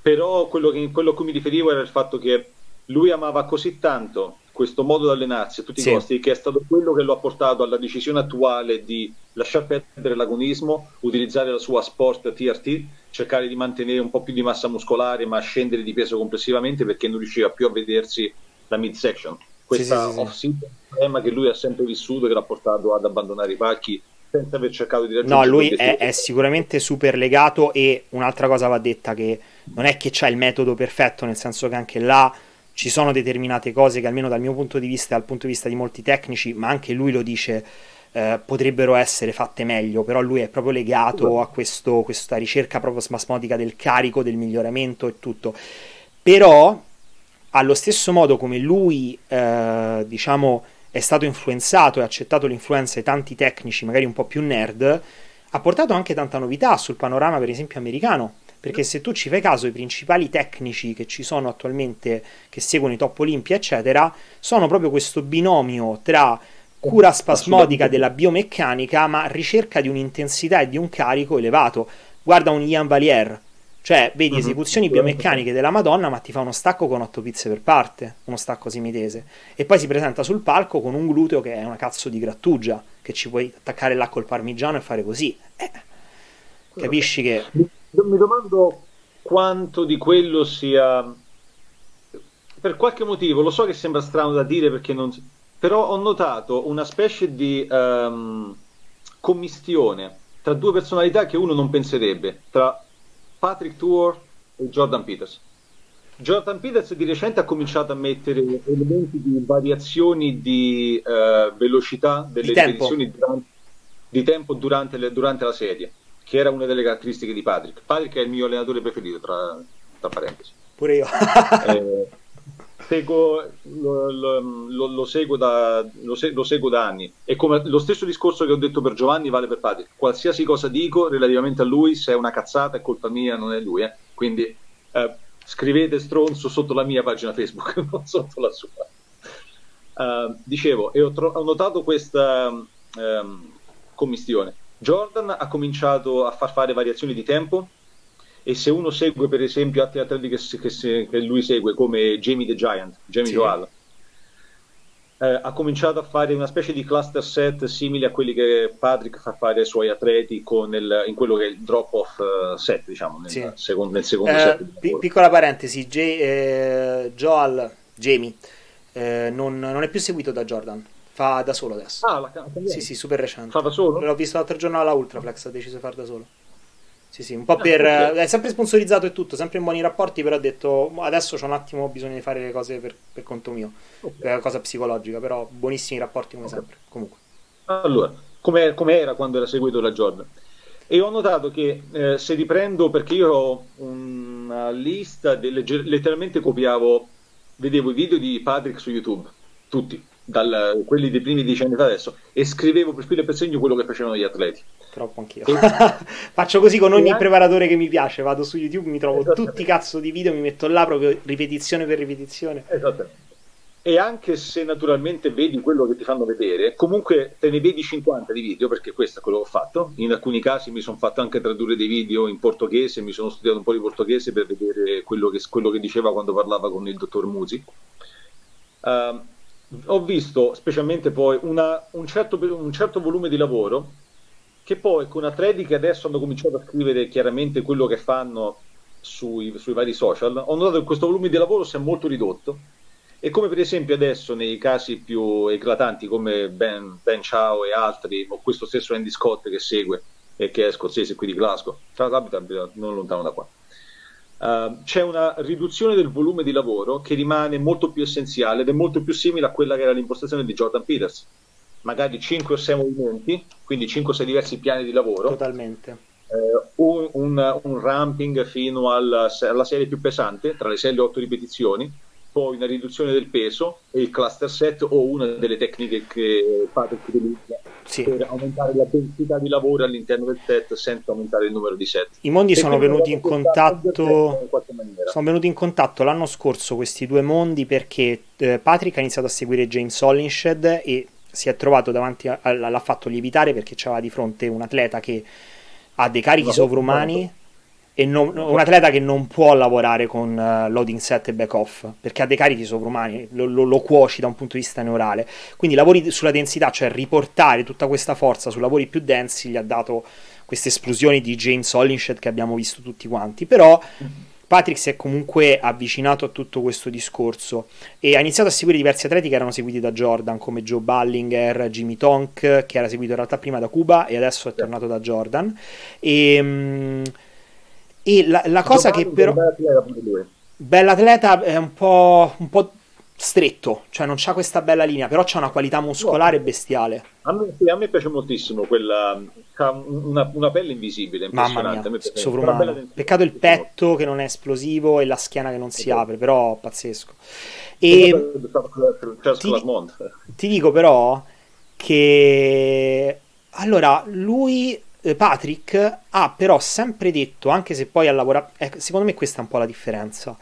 Speaker 1: Però quello, che, quello a cui mi riferivo era il fatto che lui amava così tanto questo modo di allenarsi a tutti i costi che è stato quello che lo ha portato alla decisione attuale di lasciar perdere l'agonismo, utilizzare la sua sport TRT, cercare di mantenere un po' più di massa muscolare ma scendere di peso complessivamente perché non riusciva più a vedersi la midsection. Questa sì, sì, off-season problema che lui ha sempre vissuto che l'ha portato ad abbandonare i palchi senza aver cercato di raggiungere
Speaker 2: No, lui è, è, sicuramente super legato e un'altra cosa va detta che non è che c'è il metodo perfetto, nel senso che anche là ci sono determinate cose che almeno dal mio punto di vista e dal punto di vista di molti tecnici, ma anche lui lo dice, eh, potrebbero essere fatte meglio, però lui è proprio legato a questo, questa ricerca proprio spasmodica del carico, del miglioramento e tutto. Però, allo stesso modo come lui, eh, diciamo, è stato influenzato e ha accettato l'influenza di tanti tecnici, magari un po' più nerd, ha portato anche tanta novità sul panorama, per esempio, americano. Perché se tu ci fai caso, i principali tecnici che ci sono attualmente, che seguono i top Olimpia, eccetera, sono proprio questo binomio tra cura spasmodica della biomeccanica, ma ricerca di un'intensità e di un carico elevato. Guarda un Ian Valier, cioè, vedi mhm. esecuzioni biomeccaniche della Madonna, ma ti fa uno stacco con otto pizze per parte, uno stacco simitese. E poi si presenta sul palco con un gluteo che è una cazzo di grattugia, che ci puoi attaccare là col parmigiano e fare così. Eh, capisci che...
Speaker 1: Mi domando quanto di quello sia... Per qualche motivo, lo so che sembra strano da dire perché non... Però ho notato una specie di um, commistione tra due personalità che uno non penserebbe, tra Patrick Tour e Jordan Peters. Jordan Peters di recente ha cominciato a mettere elementi di variazioni di uh, velocità delle ripetizioni durante, di tempo durante, le, durante, la serie, che era una delle caratteristiche di Patrick. Patrick è il mio allenatore preferito, tra, tra parentesi.
Speaker 2: Pure io.
Speaker 1: eh, seguo, lo, lo, lo, seguo da, lo, seguo da, anni. E come lo stesso discorso che ho detto per Giovanni vale per Patrick qualsiasi cosa dico relativamente a lui se è una cazzata è colpa mia non è lui eh. quindi eh, scrivete stronzo sotto la mia pagina Facebook non sotto la sua. Uh, dicevo e ho, tro- ho notato questa um, commistione. Jordan ha cominciato a far fare variazioni di tempo e se uno segue per esempio altri atleti che, che, che lui segue come Jamie the Giant, Jamie sì. Joal, eh, ha cominciato a fare una specie di cluster set simile a quelli che Patrick fa fare ai suoi atleti il, in quello che è il drop off uh, set, diciamo, nel, sì. secondo, nel secondo
Speaker 2: eh,
Speaker 1: set.
Speaker 2: P- piccola parentesi, J- eh, Joal, Jamie, eh, non, non, è più seguito da Jordan. Fa da solo adesso.
Speaker 1: Ah, la,
Speaker 2: sì, sì, super recente.
Speaker 1: Fa da solo?
Speaker 2: L'ho visto l'altro giorno alla Ultraflex, ha deciso di fare da solo. Sì, sì, un po' per... Okay. È sempre sponsorizzato e tutto, sempre in buoni rapporti, però ha detto adesso c'ho un attimo bisogno di fare le cose per, per conto mio. Okay. È una cosa psicologica, però buonissimi rapporti come okay. sempre, comunque.
Speaker 1: Allora, come, come era quando era seguito da Jordan? E ho notato che eh, se riprendo, perché io ho una lista, delle, letteralmente copiavo, vedevo i video di Patrick su YouTube, tutti, dal, quelli dei primi dieci anni fa adesso, e scrivevo per filo e per segno quello che facevano gli atleti
Speaker 2: troppo anch'io. Faccio così con ogni preparatore che mi piace, vado su YouTube, mi trovo tutti i cazzo di video, mi metto là proprio ripetizione per ripetizione.
Speaker 1: Esattamente. E anche se naturalmente vedi quello che ti fanno vedere, comunque te ne vedi 50 di video, perché questo è quello che ho fatto. In alcuni casi mi sono fatto anche tradurre dei video in portoghese, mi sono studiato un po' di portoghese per vedere quello che, quello che diceva quando parlava con il dottor Musi. Uh, ho visto specialmente poi una, un, certo, un, certo, volume di lavoro che poi con atleti che adesso hanno cominciato a scrivere chiaramente quello che fanno sui, sui vari social, ho notato che questo volume di lavoro si è molto ridotto e come per esempio adesso nei casi più eclatanti come Ben, ben Ciao e altri, o questo stesso Andy Scott che segue e che è scozzese qui di Glasgow, tra l'altro non lontano da qua. Uh, c'è una riduzione del volume di lavoro che rimane molto più essenziale ed è molto più simile a quella che era l'impostazione di Jordan Peters. Magari 5 o 6 movimenti, quindi 5 o 6 diversi piani di lavoro.
Speaker 2: Totalmente.
Speaker 1: Uh, un, un, un, ramping fino alla, alla serie più pesante, tra le 6 e le 8 ripetizioni, poi una riduzione del peso e il cluster set o una delle tecniche che Patrick utilizza sì. per aumentare la densità di lavoro all'interno del set senza aumentare il numero di set.
Speaker 2: I mondi sono venuti in contatto sono venuti in contatto l'anno scorso questi due mondi perché eh, Patrick ha iniziato a seguire James Hollinshed e si è trovato davanti a, l'ha fatto lievitare perché c'era di fronte un atleta che ha dei carichi sovrumani e non, un atleta che non può lavorare con uh, loading set e back off perché ha dei carichi sovrumani, lo, lo, lo, cuoci da un punto di vista neurale. Quindi lavori sulla densità, cioè riportare tutta questa forza su lavori più densi, gli ha dato queste esplosioni di James Hollinshed che abbiamo visto tutti quanti. Però Patrick si è comunque avvicinato a tutto questo discorso e ha iniziato a seguire diversi atleti che erano seguiti da Jordan, come Joe Ballinger, Jimmy Tonk, che era seguito in realtà prima da Cuba e adesso è tornato da Jordan. E. Mh, e la, la cosa che però... Bella atleta è un po', un po', stretto, cioè non c'ha questa bella linea, però c'ha una qualità muscolare no. bestiale.
Speaker 1: A me, sì, a me, piace moltissimo quella... una, una pelle invisibile,
Speaker 2: impressionante. Mamma mia, sovrumano. Peccato il petto che non è esplosivo e la schiena che non si esatto. apre, però pazzesco. E ti, ti dico però che... Allora, lui eh, Patrick ha però sempre detto, anche se poi ha lavorato, eh, secondo me questa è un po' la differenza.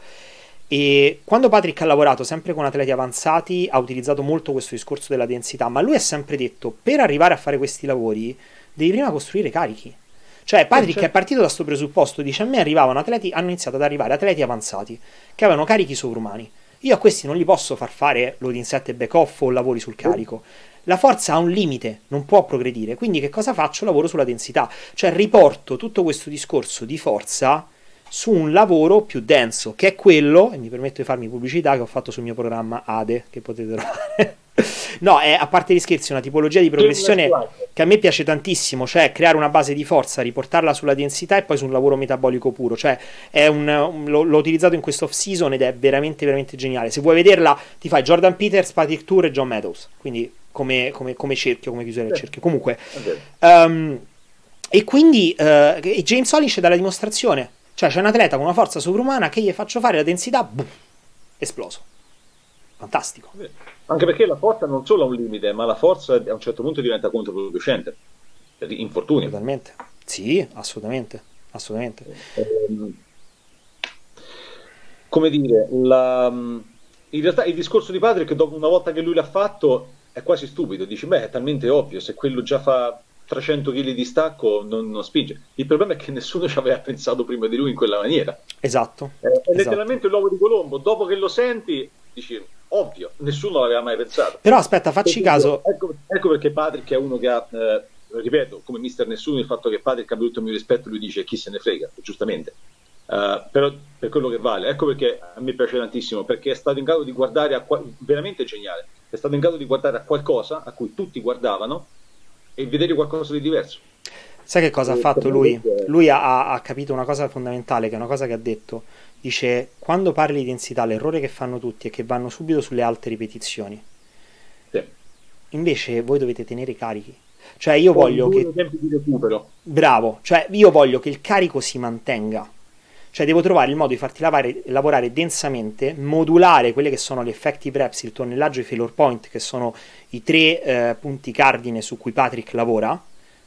Speaker 2: E quando Patrick ha lavorato sempre con atleti avanzati, ha utilizzato molto questo discorso della densità, ma lui ha sempre detto: per arrivare a fare questi lavori, devi prima costruire carichi. Cioè, Patrick certo. è partito da questo presupposto: dice a me arrivavano atleti, hanno iniziato ad arrivare atleti avanzati che avevano carichi sovrumani. Io a questi non gli posso far fare loading set e back off o lavori sul carico la forza ha un limite, non può progredire. Quindi che cosa faccio? Lavoro sulla densità, cioè riporto tutto questo discorso di forza su un lavoro più denso, che è quello, e mi permetto di farmi pubblicità, che ho fatto sul mio programma ADE, che potete trovare. no, è a parte gli scherzi, una tipologia di progressione che a me piace tantissimo, cioè creare una base di forza, riportarla sulla densità e poi su un lavoro metabolico puro. Cioè, un, un, l'ho, l'ho, utilizzato in questo off season ed è veramente, veramente geniale. Se vuoi vederla, ti fai Jordan Peters, Patrick Tour e John Meadows. Quindi come, come, come cerchio, come chiusura del cerchio. Comunque, um, e quindi uh, James Hollish dà la dimostrazione. Cioè, c'è un atleta con una forza sovrumana che gli faccio fare la densità, boom, esploso. Fantastico.
Speaker 1: Anche perché la forza non solo ha un limite, ma la forza a un certo punto diventa controproducente. Infortuni.
Speaker 2: Totalmente. Sì, assolutamente. Assolutamente.
Speaker 1: Ehm, come dire, la, in realtà il discorso di Patrick, dopo una volta che lui l'ha fatto, è quasi stupido. Dici, beh, è talmente ovvio, se quello già fa 300 kg di stacco non, non, spinge. Il problema è che nessuno ci aveva pensato prima di lui in quella maniera.
Speaker 2: Esatto.
Speaker 1: È, è esatto. letteralmente l'uovo di Colombo. Dopo che lo senti, dici, ovvio, nessuno l'aveva mai pensato.
Speaker 2: Però aspetta, facci
Speaker 1: perché,
Speaker 2: caso.
Speaker 1: Ecco, ecco, perché Patrick è uno che ha, eh, ripeto, come mister nessuno, il fatto che Patrick abbia tutto il mio rispetto, lui dice chi se ne frega, giustamente. Uh, però per quello che vale, ecco perché a me piace tantissimo, perché è stato in grado di guardare a qua- veramente geniale, è stato in grado di guardare a qualcosa a cui tutti guardavano e vedere qualcosa di diverso.
Speaker 2: Sai che cosa ha fatto lui? Lui ha, ha, capito una cosa fondamentale, che è una cosa che ha detto. Dice, quando parli di densità, l'errore che fanno tutti è che vanno subito sulle alte ripetizioni. Sì. Invece voi dovete tenere carichi. Cioè io Poi voglio che... Bravo, cioè io voglio che il carico si mantenga cioè devo trovare il modo di farti lavare, lavorare densamente, modulare quelle che sono le effective reps, il tonnellaggio i failure point, che sono i tre eh, punti cardine su cui Patrick lavora,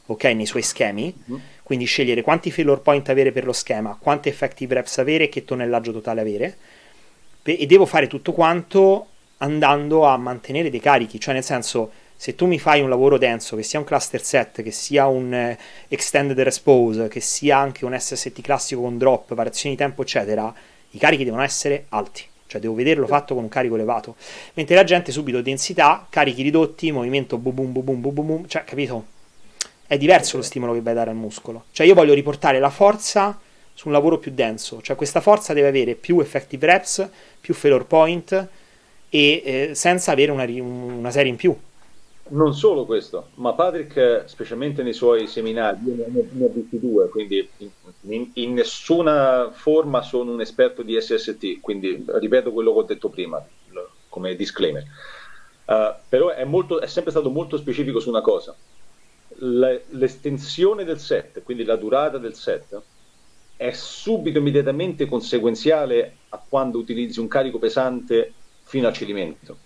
Speaker 2: ok, nei suoi schemi. Mm-hmm. Quindi scegliere quanti failure point avere per lo schema, quante effective reps avere e che tonnellaggio totale avere. E devo fare tutto quanto andando a mantenere dei carichi, cioè nel senso se tu mi fai un lavoro denso, che sia un cluster set, che sia un eh, extended respose, che sia anche un SST classico con drop, variazioni di tempo, eccetera, i carichi devono essere alti. Cioè devo vederlo fatto con un carico elevato. Mentre la gente subito densità, carichi ridotti, movimento boom boom boom boom boom, boom cioè capito? È diverso lo stimolo che vai a dare al muscolo. Cioè io voglio riportare la forza su un lavoro più denso, cioè questa forza deve avere più effective reps, più failure point e eh, senza avere una, una serie in più.
Speaker 1: Non solo questo, ma Patrick, specialmente nei suoi seminari, io ne ho visti due, quindi in, in, nessuna forma sono un esperto di SST, quindi ripeto quello che ho detto prima come disclaimer. Uh, però è, molto, è, sempre stato molto specifico su una cosa. Le, l'estensione del set, quindi la durata del set, è subito immediatamente conseguenziale a quando utilizzi un carico pesante fino al cedimento.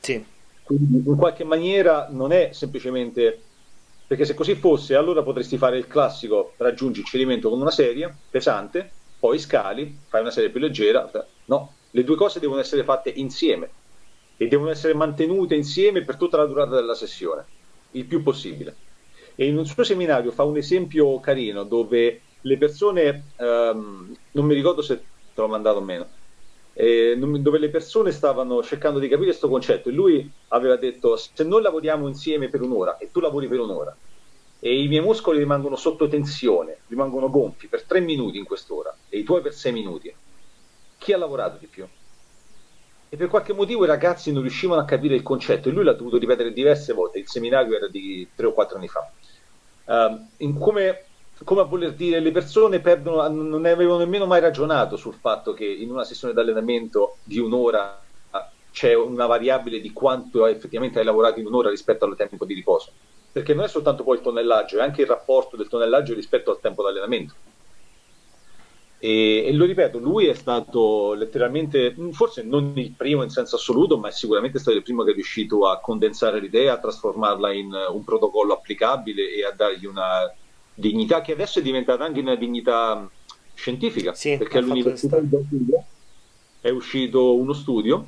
Speaker 2: Sì.
Speaker 1: Quindi in qualche maniera non è semplicemente perché se così fosse allora potresti fare il classico raggiungi il cedimento con una serie pesante, poi scali, fai una serie più leggera. No, le due cose devono essere fatte insieme e devono essere mantenute insieme per tutta la durata della sessione, il più possibile. E in un suo seminario fa un esempio carino dove le persone, um, non mi ricordo se te l'ho mandato o meno, eh, dove le persone stavano cercando di capire questo concetto e lui aveva detto se noi lavoriamo insieme per un'ora e tu lavori per un'ora e i miei muscoli rimangono sotto tensione, rimangono gonfi per tre minuti in quest'ora e i tuoi per sei minuti, chi ha lavorato di più? E per qualche motivo i ragazzi non riuscivano a capire il concetto e lui l'ha dovuto ripetere diverse volte, il seminario era di tre o quattro anni fa. Uh, in come come a voler dire le persone perdono, non ne avevano nemmeno mai ragionato sul fatto che in una sessione di allenamento di un'ora c'è una variabile di quanto effettivamente hai lavorato in un'ora rispetto al tempo di riposo. Perché non è soltanto poi il tonnellaggio, è anche il rapporto del tonnellaggio rispetto al tempo di allenamento. E, e, lo ripeto, lui è stato letteralmente, forse non il primo in senso assoluto, ma è sicuramente stato il primo che è riuscito a condensare l'idea, a trasformarla in un protocollo applicabile e a dargli una dignità che adesso è diventata anche una dignità scientifica,
Speaker 2: sì,
Speaker 1: perché all'Università di Brasilia è uscito uno studio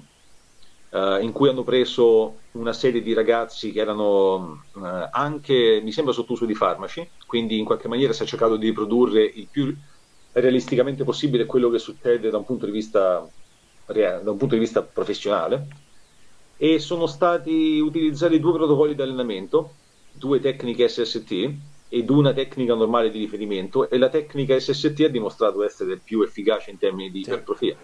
Speaker 1: uh, in cui hanno preso una serie di ragazzi che erano uh, anche, mi sembra, sotto di farmaci, quindi in qualche maniera si è cercato di riprodurre il più realisticamente possibile quello che succede da un punto di vista, da un punto di vista professionale. E sono stati utilizzati due protocolli di allenamento, due tecniche SST ed una tecnica normale di riferimento e la tecnica SST ha dimostrato essere più efficace in termini di sì. ipertrofia.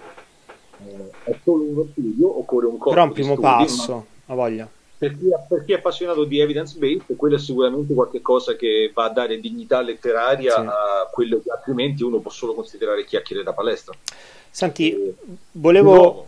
Speaker 1: Eh, è solo uno studio, occorre un corpo
Speaker 2: Però un primo studi, passo, a voglia.
Speaker 1: Per chi, per chi, è appassionato di evidence based, quello è sicuramente qualcosa che va a dare dignità letteraria sì. a quello che altrimenti uno può solo considerare chiacchiere da palestra.
Speaker 2: Senti, volevo,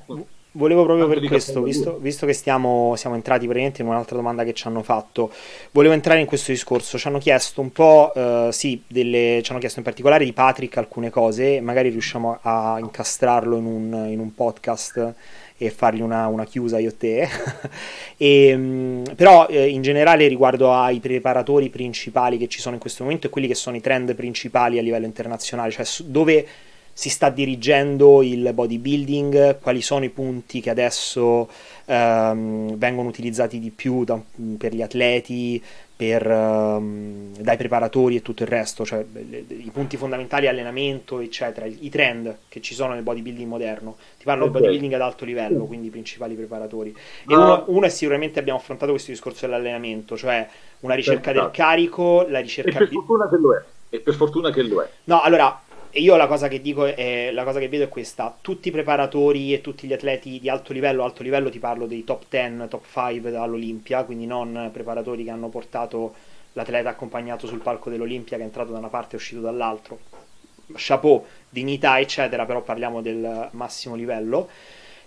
Speaker 2: Volevo proprio per questo, visto, visto, che stiamo, siamo entrati praticamente in un'altra domanda che ci hanno fatto, volevo entrare in questo discorso. Ci hanno chiesto un po', uh, sì, delle, ci hanno chiesto in particolare di Patrick alcune cose, magari riusciamo a incastrarlo in un, in un podcast e fargli una, una, chiusa io te. e, um, però eh, in generale riguardo ai preparatori principali che ci sono in questo momento e quelli che sono i trend principali a livello internazionale, cioè dove si sta dirigendo il bodybuilding, quali sono i punti che adesso ehm, vengono utilizzati di più da, per gli atleti, per, ehm, dai preparatori e tutto il resto, cioè le, i punti fondamentali allenamento, eccetera, i, trend che ci sono nel bodybuilding moderno. Ti parlo okay. del bodybuilding ad alto livello, quindi i principali preparatori. E uno, uno, è sicuramente abbiamo affrontato questo discorso dell'allenamento, cioè una ricerca del carico, la ricerca e
Speaker 1: per di... fortuna che lo è. E per fortuna che lo è.
Speaker 2: No, allora, e io la cosa che dico è, la cosa che vedo è questa: tutti i preparatori e tutti gli atleti di alto livello, alto livello ti parlo dei top 10, top 5 all'Olimpia, quindi non preparatori che hanno portato l'atleta accompagnato sul palco dell'Olimpia che è entrato da una parte e uscito dall'altro. Chapeau, dignità, eccetera, però parliamo del massimo livello.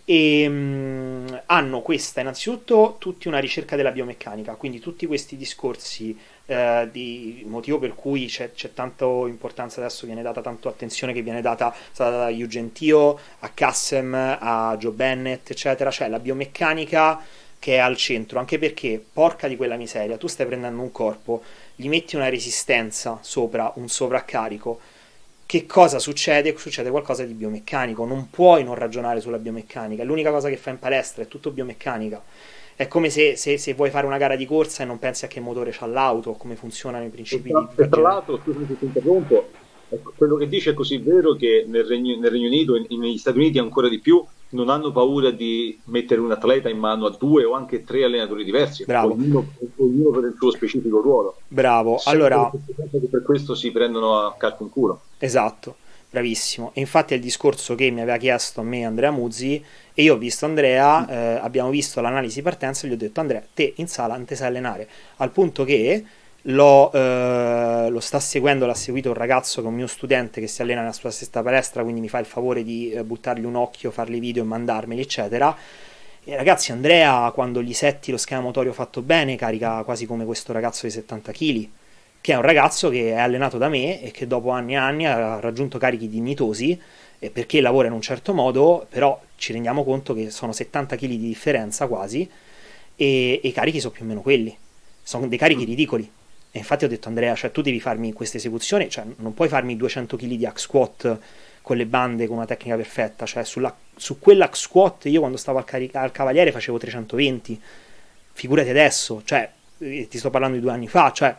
Speaker 2: E um, hanno questa innanzitutto tutti una ricerca della biomeccanica, quindi tutti questi discorsi eh, di motivo per cui c'è, c'è tanta importanza adesso, viene data tanto attenzione che viene data, data a Eugentio, a Kassem, a Joe Bennett, eccetera, cioè la biomeccanica che è al centro, anche perché, porca di quella miseria, tu stai prendendo un corpo, gli metti una resistenza sopra, un sovraccarico, che cosa succede? Succede qualcosa di biomeccanico, non puoi non ragionare sulla biomeccanica, l'unica cosa che fai in palestra è tutto biomeccanica è come se, se, se, vuoi fare una gara di corsa e non pensi a che motore c'ha l'auto, come funzionano i principi
Speaker 1: tra,
Speaker 2: di...
Speaker 1: Tra l'altro, scusami se ti interrompo, ecco, quello che dice è così vero che nel Regno, nel Regno Unito e negli Stati Uniti ancora di più non hanno paura di mettere un atleta in mano a due o anche tre allenatori diversi, ognuno, ognuno, per il suo specifico ruolo.
Speaker 2: Bravo, Sempre allora...
Speaker 1: Per questo si prendono a calco in culo.
Speaker 2: Esatto, bravissimo. E infatti è il discorso che mi aveva chiesto a me Andrea Muzzi e io ho visto Andrea, eh, abbiamo visto l'analisi partenza e gli ho detto Andrea, te in sala non ti sai allenare, al punto che lo, eh, lo, sta seguendo, l'ha seguito un ragazzo che è un mio studente che si allena nella sua stessa palestra, quindi mi fa il favore di eh, buttargli un occhio, fargli video e mandarmeli, eccetera. E ragazzi, Andrea, quando gli setti lo schema motorio fatto bene, carica quasi come questo ragazzo di 70 kg, che è un ragazzo che è allenato da me e che dopo anni e anni ha raggiunto carichi dignitosi perché lavora in un certo modo, però ci rendiamo conto che sono 70 kg di differenza quasi e, e i carichi sono più o meno quelli. Sono dei carichi ridicoli. E infatti ho detto Andrea, cioè tu devi farmi questa esecuzione, cioè non puoi farmi 200 kg di hack squat con le bande con una tecnica perfetta, cioè sulla, su quell'hack squat io quando stavo al, carica- al cavaliere facevo 320, figurati adesso, cioè eh, ti sto parlando di due anni fa, cioè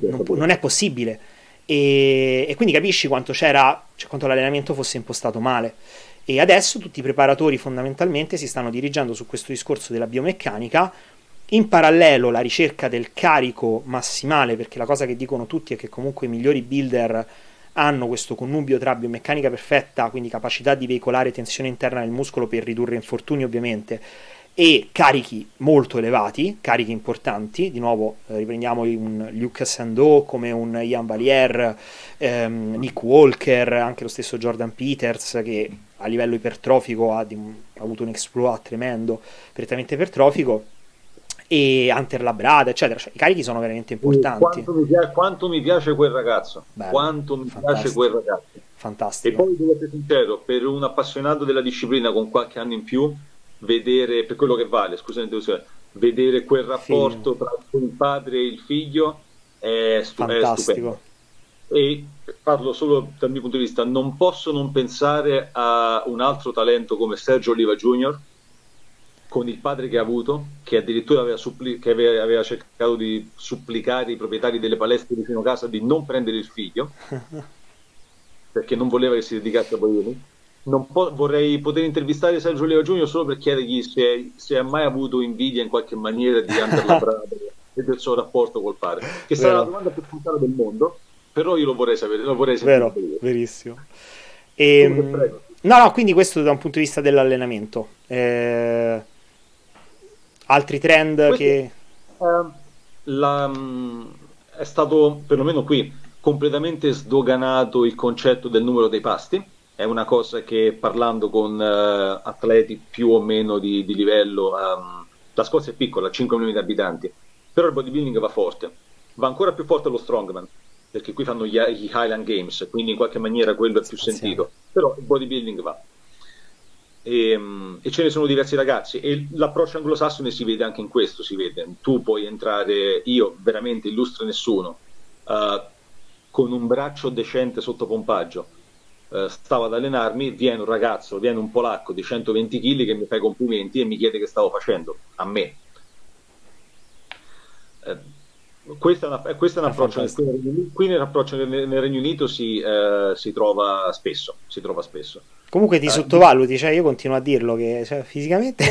Speaker 2: non, non è possibile. E, e, quindi capisci quanto c'era, cioè, quanto l'allenamento fosse impostato male. E adesso tutti i preparatori fondamentalmente si stanno dirigendo su questo discorso della biomeccanica in parallelo la ricerca del carico massimale, perché la cosa che dicono tutti è che comunque i migliori builder hanno questo connubio tra biomeccanica perfetta, quindi capacità di veicolare tensione interna del muscolo per ridurre infortuni ovviamente, e carichi molto elevati, carichi importanti, di nuovo eh, riprendiamo un Luke Sandeau come un Ian Valier, ehm, Nick Walker, anche lo stesso Jordan Peters che a livello ipertrofico ha, di, ha avuto un exploit tremendo, prettamente ipertrofico, e Hunter Labrada, eccetera. Cioè, I carichi sono veramente importanti.
Speaker 1: Quanto mi, piace, quanto mi piace quel ragazzo, Bello, quanto mi piace quel ragazzo.
Speaker 2: Fantastico.
Speaker 1: E poi devo essere sincero, per un appassionato della disciplina con qualche anno in più, vedere, per quello che vale, scusate, vedere quel rapporto figlio. tra il padre e il figlio è, stu- è stupendo. E parlo solo dal mio punto di vista, non posso non pensare a un altro talento come Sergio Oliva Jr., con il padre che ha avuto, che addirittura aveva, suppli- che aveva, aveva, cercato di supplicare i proprietari delle palestre vicino a casa di non prendere il figlio, perché non voleva che si dedicasse a bodybuilding. Po- vorrei poter intervistare Sergio Leo Giugno solo per chiedergli se, se, ha mai avuto invidia in qualche maniera di Under Labrada e del suo rapporto col padre, che sarà la domanda più puntata del mondo, però io lo vorrei sapere. Lo vorrei
Speaker 2: Vero, verissimo. E, ehm, no, no, quindi questo da un punto di vista dell'allenamento. Eh, Altri trend Questo, che...
Speaker 1: Uh, la, um, è stato, perlomeno qui, completamente sdoganato il concetto del numero dei pasti. È una cosa che parlando con uh, atleti più o meno di, di livello, um, la Scozia è piccola, 5 milioni di abitanti, però il bodybuilding va forte. Va ancora più forte lo strongman, perché qui fanno gli, gli Highland Games, quindi in qualche maniera quello è più sentito. Però il bodybuilding va e, ehm, e, ce ne sono diversi ragazzi e l'approccio anglosassone si vede anche in questo si vede tu puoi entrare io veramente illustro nessuno uh, con un braccio decente sotto pompaggio uh, stavo ad allenarmi viene un ragazzo viene un polacco di 120 kg che mi fa i complimenti e mi chiede che stavo facendo a me uh, questo è, una, questo è un approccio qui nell'approccio nel, nel Regno Unito si, si trova spesso si trova spesso
Speaker 2: Comunque ti eh, sottovaluti, cioè io continuo a dirlo che cioè, fisicamente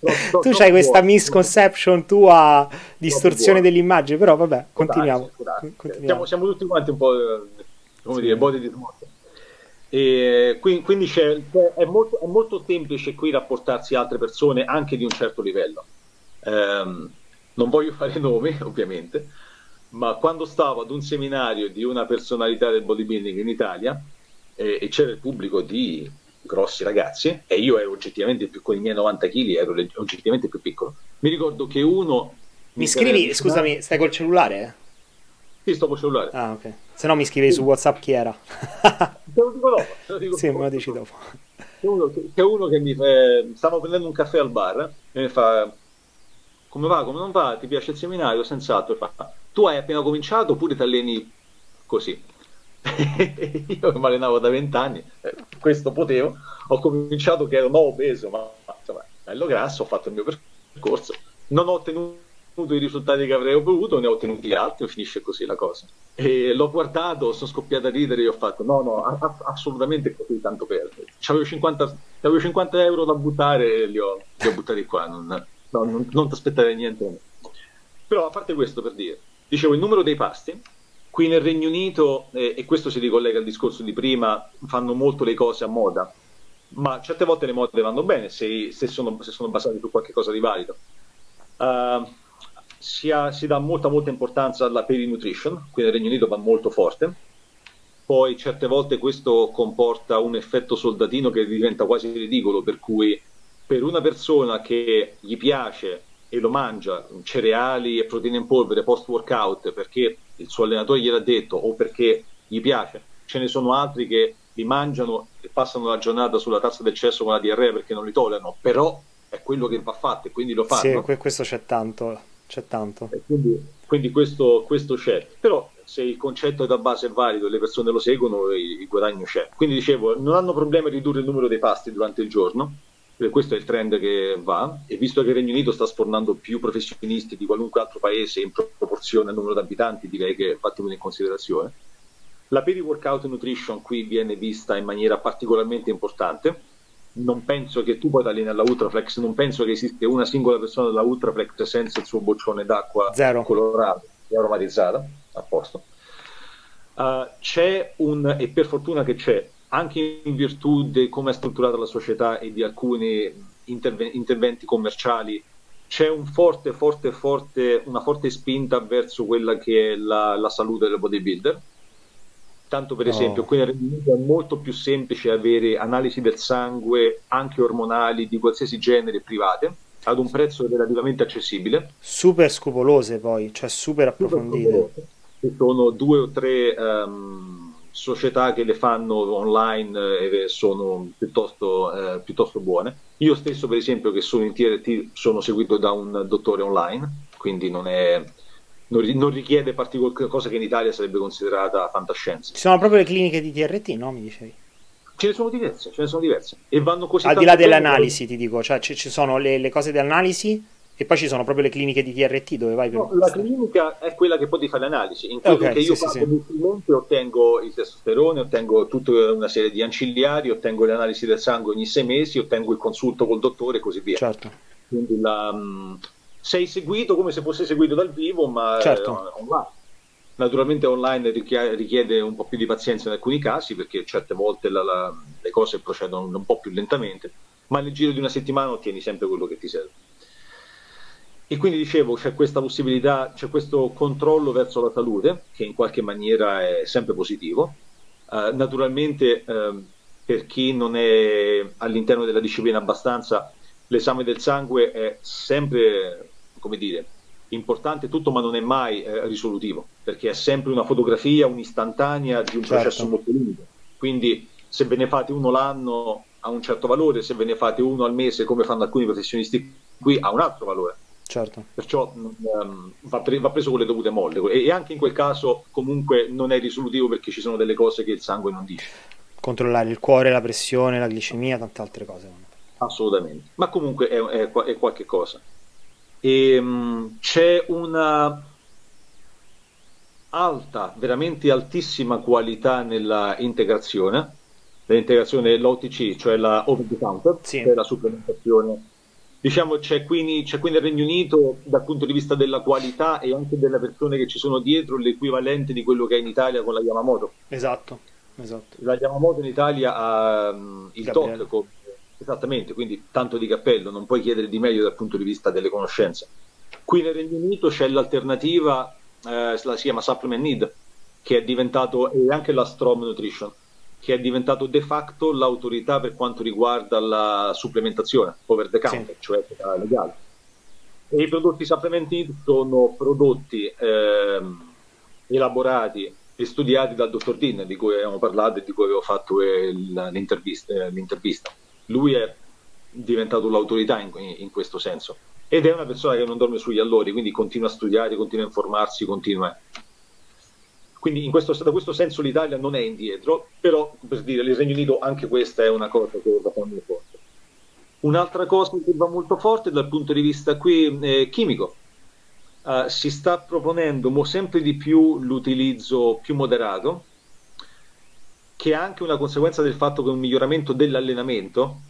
Speaker 2: no, tu hai questa misconception tua distorsione dell'immagine, però vabbè, continuiamo.
Speaker 1: continuiamo. Siamo, siamo, tutti quanti un po' come sì. dire, body dysmorphia. E quindi, quindi è, molto, è, molto, semplice qui rapportarsi a altre persone anche di un certo livello. Um, non voglio fare nomi, ovviamente, ma quando stavo ad un seminario di una personalità del bodybuilding in Italia, e, e c'era il pubblico di grossi ragazzi e io ero oggettivamente più con i miei 90 kg ero oggettivamente più piccolo mi ricordo che uno
Speaker 2: mi, mi scrivi scusami stai col cellulare?
Speaker 1: sì sto col cellulare
Speaker 2: ah ok se no mi scrivi sì. su whatsapp chi era.
Speaker 1: Te lo dico dopo te lo dico
Speaker 2: sì dopo. me lo dici dopo.
Speaker 1: C'è uno, c'è uno che mi fa stavo prendendo un caffè al bar e mi fa come va come non va? Ti piace il seminario? Senz'altro fa tu hai appena cominciato oppure ti alleni così? Io mi allenavo da vent'anni, eh, questo potevo, ho cominciato che ero nuovo obeso, ma insomma, bello grasso, ho fatto il mio percorso, non ho ottenuto i risultati che avrei avuto, ne ho ottenuti altri, finisce così la cosa. E l'ho guardato, sono scoppiato a ridere e ho fatto no, no, assolutamente così, tanto per. C'avevo 50, c'avevo 50 euro da buttare e li ho, li ho buttati qua, non, no, non, non ti aspettare niente. Però a parte questo per dire, dicevo il numero dei pasti, qui nel Regno Unito, eh, e questo si ricollega al discorso di prima, fanno molto le cose a moda, ma certe volte le mode vanno bene se, se, sono, se sono, basate su qualcosa di valido. Uh, si, ha, si, dà molta, molta importanza alla peri-nutrition, qui nel Regno Unito va molto forte. Poi certe volte questo comporta un effetto soldatino che diventa quasi ridicolo, per cui per una persona che gli piace e lo mangia cereali e proteine in polvere post workout perché il suo allenatore gliel'ha detto o perché gli piace, ce ne sono altri che li mangiano e passano la giornata sulla tazza del cesso con la diarrea perché non li tollerano, però è quello che va fatto e quindi lo fanno.
Speaker 2: Sì, questo c'è tanto c'è tanto.
Speaker 1: Quindi, quindi questo, questo, c'è. Però se il concetto da base è valido e le persone lo seguono, il, guadagno c'è. Quindi dicevo, non hanno problemi a ridurre il numero dei pasti durante il giorno, questo è il trend che va e visto che il Regno Unito sta sfornando più professionisti di qualunque altro paese in proporzione al numero di abitanti, direi che fatelo in considerazione. La peri-workout nutrition qui viene vista in maniera particolarmente importante non penso che tu puoi allenare la Ultraflex, non penso che esista una singola persona della Ultraflex senza il suo boccione d'acqua
Speaker 2: Zero.
Speaker 1: colorato e aromatizzata, a posto. Uh, c'è un, e per fortuna che c'è, anche in virtù di come è strutturata la società e di alcuni interve- interventi commerciali, c'è un forte, forte, forte, una forte spinta verso quella che è la, la salute del bodybuilder Tanto per esempio, oh. qui nel Regno Unito è molto più semplice avere analisi del sangue, anche ormonali, di qualsiasi genere private, ad un prezzo relativamente accessibile.
Speaker 2: Super scrupolose poi, cioè super approfondite.
Speaker 1: Ci sono due o tre um, società che le fanno online e sono piuttosto, eh, piuttosto buone. Io stesso, per esempio, che sono in TRT, sono seguito da un dottore online, quindi non è non, non richiede particolare cosa che in Italia sarebbe considerata fantascienza.
Speaker 2: Ci sono proprio le cliniche di TRT, no? Mi dicevi?
Speaker 1: Ce ne sono diverse, ce ne sono diverse. E vanno così
Speaker 2: Al di là dell'analisi, ti dico, cioè ci, ci sono le, le, cose di analisi e poi ci sono proprio le cliniche di TRT dove vai per...
Speaker 1: No, la clinica è quella che poi ti fa le analisi, in cui okay, io sì, faccio sì. ottengo il testosterone, ottengo tutta una serie di ancillari, ottengo le analisi del sangue ogni sei mesi, ottengo il consulto col dottore e così via.
Speaker 2: Certo.
Speaker 1: Quindi la, sei seguito come se fosse seguito dal vivo, ma
Speaker 2: certo.
Speaker 1: online. Naturalmente online richiede un po' più di pazienza in alcuni casi perché certe volte la, la, le cose procedono un po' più lentamente, ma nel giro di una settimana ottieni sempre quello che ti serve. E quindi dicevo, c'è questa possibilità, c'è questo controllo verso la salute che in qualche maniera è sempre positivo. Uh, naturalmente uh, per chi non è all'interno della disciplina abbastanza, l'esame del sangue è sempre come dire, importante tutto, ma non è mai eh, risolutivo, perché è sempre una fotografia, un'istantanea di un certo. processo molto lungo. Quindi se ve ne fate uno l'anno ha un certo valore, se ve ne fate uno al mese, come fanno alcuni professionisti qui, ha un altro valore.
Speaker 2: Certo.
Speaker 1: Perciò um, va, pre- va, preso con le dovute molle e, e anche in quel caso comunque non è risolutivo perché ci sono delle cose che il sangue non dice.
Speaker 2: Controllare il cuore, la pressione, la glicemia, tante altre cose.
Speaker 1: Assolutamente, ma comunque è, è, è qualche cosa e um, c'è una alta, veramente altissima qualità nella integrazione, l'integrazione dell'OTC, cioè la over the counter, sì. cioè la supplementazione. Diciamo c'è qui, c'è qui nel Regno Unito dal punto di vista della qualità e anche delle persone che ci sono dietro l'equivalente di quello che è in Italia con la Yamamoto.
Speaker 2: Esatto, esatto.
Speaker 1: La Yamamoto in Italia ha um, il Gabriele. TOC Esattamente, quindi tanto di cappello, non puoi chiedere di meglio dal punto di vista delle conoscenze. Qui nel Regno Unito c'è l'alternativa, eh, la si chiama Supplement Need, che è diventato, e anche la Strom Nutrition, che è diventato de facto l'autorità per quanto riguarda la supplementazione over the counter, sì. cioè legale. E i prodotti Supplement Need sono prodotti eh, elaborati e studiati dal dottor Dean, di cui abbiamo parlato e di cui avevo fatto l'intervista. l'intervista lui è diventato l'autorità in, in, questo senso ed è una persona che non dorme sugli allori, quindi continua a studiare, continua a informarsi, continua. Quindi questo, da questo senso l'Italia non è indietro, però per dire il Regno Unito anche questa è una cosa che va molto forte. Un'altra cosa che va molto forte dal punto di vista qui eh, chimico. uh, si sta proponendo sempre di più l'utilizzo più moderato, che è anche una conseguenza del fatto che un miglioramento dell'allenamento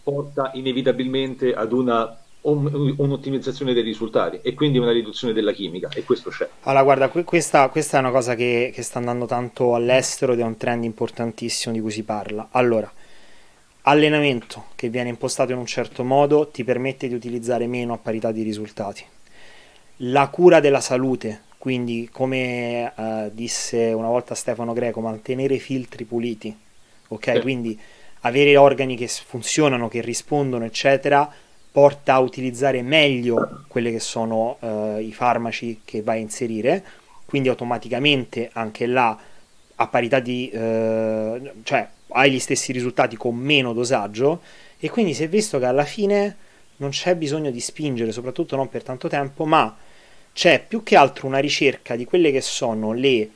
Speaker 1: porta inevitabilmente ad una un'ottimizzazione dei risultati e quindi una riduzione della chimica e questo c'è.
Speaker 2: Allora guarda, questa, questa è una cosa che, che, sta andando tanto all'estero ed è un trend importantissimo di cui si parla. Allora, allenamento che viene impostato in un certo modo ti permette di utilizzare meno a parità di risultati. La cura della salute, quindi come uh, disse una volta Stefano Greco, mantenere i filtri puliti, ok? Sì. Quindi avere organi che funzionano, che rispondono, eccetera porta a utilizzare meglio quelli che sono eh, i farmaci che vai a inserire, quindi automaticamente anche là a parità di... Eh, cioè hai gli stessi risultati con meno dosaggio e quindi si è visto che alla fine non c'è bisogno di spingere, soprattutto non per tanto tempo, ma c'è più che altro una ricerca di quelle che sono le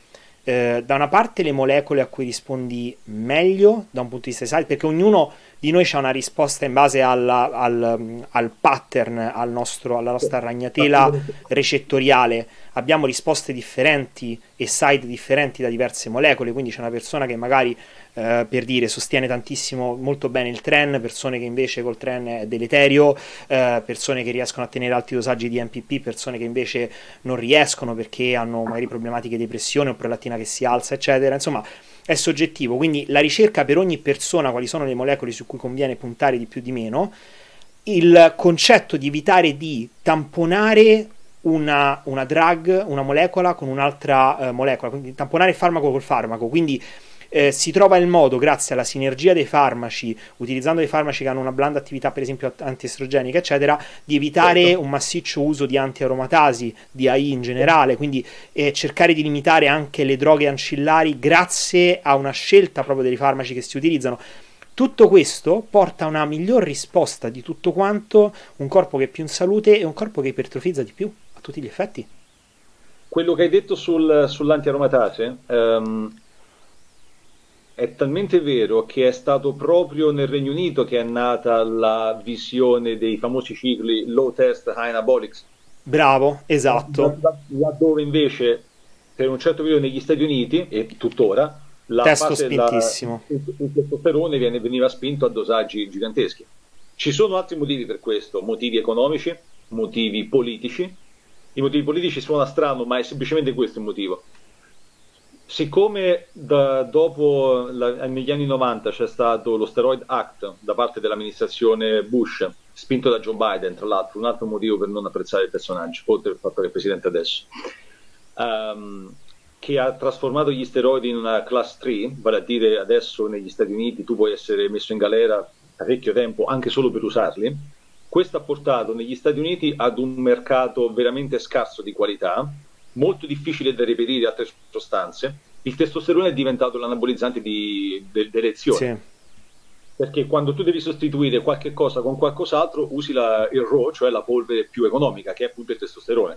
Speaker 2: eh, da una parte le molecole a cui rispondi meglio da un punto di vista di perché ognuno di noi ha una risposta in base alla, al, al, pattern, al nostro, alla nostra ragnatela recettoriale. Abbiamo risposte differenti e site differenti da diverse molecole, quindi c'è una persona che magari eh, per dire sostiene tantissimo molto bene il tren, persone che invece col tren è deleterio, eh, persone che riescono a tenere alti dosaggi di MPP, persone che invece non riescono perché hanno magari problematiche di pressione o prolatina che si alza, eccetera. Insomma, è soggettivo, quindi la ricerca per ogni persona, quali sono le molecole su cui conviene puntare di più di meno, il concetto di evitare di tamponare una, una drug, una molecola con un'altra eh, molecola, quindi tamponare il farmaco col farmaco, quindi eh, si trova il modo, grazie alla sinergia dei farmaci, utilizzando dei farmaci che hanno una blanda attività, per esempio antiestrogenica, eccetera, di evitare certo. un massiccio uso di antiaromatasi, di AI in generale, quindi eh, cercare di limitare anche le droghe ancillari grazie a una scelta proprio dei farmaci che si utilizzano. Tutto questo porta a una miglior risposta di tutto quanto, un corpo che è più in salute e un corpo che ipertrofizza di più, a tutti gli effetti.
Speaker 1: Quello che hai detto sul, sull'antiaromatase, um, è talmente vero che è stato proprio nel Regno Unito che è nata la visione dei famosi cicli low test high anabolics.
Speaker 2: Bravo, esatto.
Speaker 1: Laddove invece per un certo periodo negli Stati Uniti e tuttora la
Speaker 2: Testo fase spintissimo.
Speaker 1: La, il testosterone viene, veniva spinto a dosaggi giganteschi. Ci sono altri motivi per questo, motivi economici, motivi politici. I motivi politici suona strano, ma è semplicemente questo il motivo siccome da, dopo la, negli anni 90 c'è stato lo Steroid Act da parte dell'amministrazione Bush, spinto da Joe Biden, tra l'altro, un altro motivo per non apprezzare il personaggio, oltre al fatto che è presidente adesso, um, che ha trasformato gli steroidi in una class 3, vale a dire adesso negli Stati Uniti tu puoi essere messo in galera parecchio tempo anche solo per usarli. Questo ha portato negli Stati Uniti ad un mercato veramente scarso di qualità, molto difficile da reperire altre sostanze, il testosterone è diventato l'anabolizzante di, de, d'elezione. Sì. Perché quando tu devi sostituire qualche cosa con qualcos'altro, usi la, il RAW, cioè la polvere più economica, che è appunto il testosterone.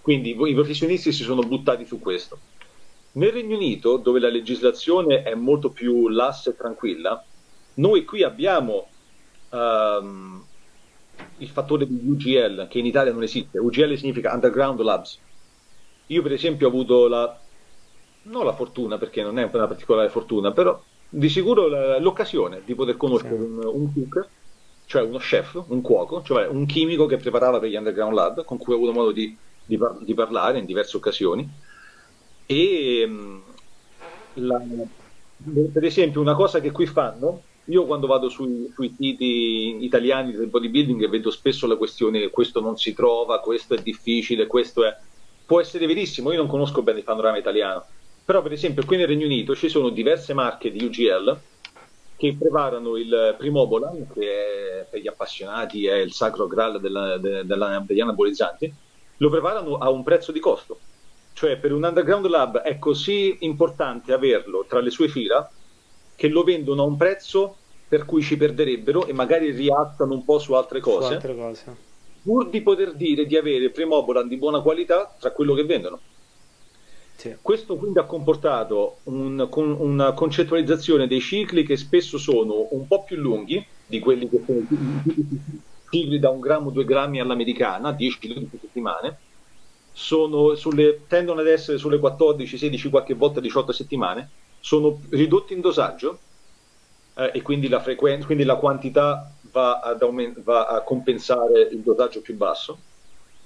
Speaker 1: Quindi i professionisti si sono buttati su questo. Nel Regno Unito, dove la legislazione è molto più lassa e tranquilla, noi qui abbiamo um, il fattore di UGL, che in Italia non esiste. UGL significa Underground Labs io per esempio ho avuto la, non la fortuna perché non è una particolare fortuna, però di sicuro l'occasione di poter conoscere sì. un, un cook, cioè uno chef, un cuoco, cioè un chimico che preparava per gli Underground Lab, con cui ho avuto modo di, di, par- di parlare in diverse occasioni. E mm, la, per esempio una cosa che qui fanno, io quando vado sui, sui siti italiani del bodybuilding vedo spesso la questione questo non si trova, questo è difficile, questo è può essere verissimo, io non conosco bene il panorama italiano, però per esempio qui nel Regno Unito ci sono diverse marche di UGL che preparano il Primobolan, che è, per gli appassionati è il sacro graal della, della, degli anabolizzanti, lo preparano a un prezzo di costo. Cioè per un underground lab è così importante averlo tra le sue fila che lo vendono a un prezzo per cui ci perderebbero e magari rialzano un po' su altre cose. Su altre cose pur di poter dire di avere Premobolan di buona qualità tra quello che vendono. Sì. Questo quindi ha comportato un, con, una concettualizzazione dei cicli che spesso sono un po' più lunghi di quelli che sono cicli da un grammo, due grammi all'americana, 10 kg per settimane, sulle, tendono ad essere sulle 14, 16, qualche volta 18 settimane, sono ridotti in dosaggio eh, e quindi la, frequen- quindi la quantità va, aument- va a compensare il dosaggio più basso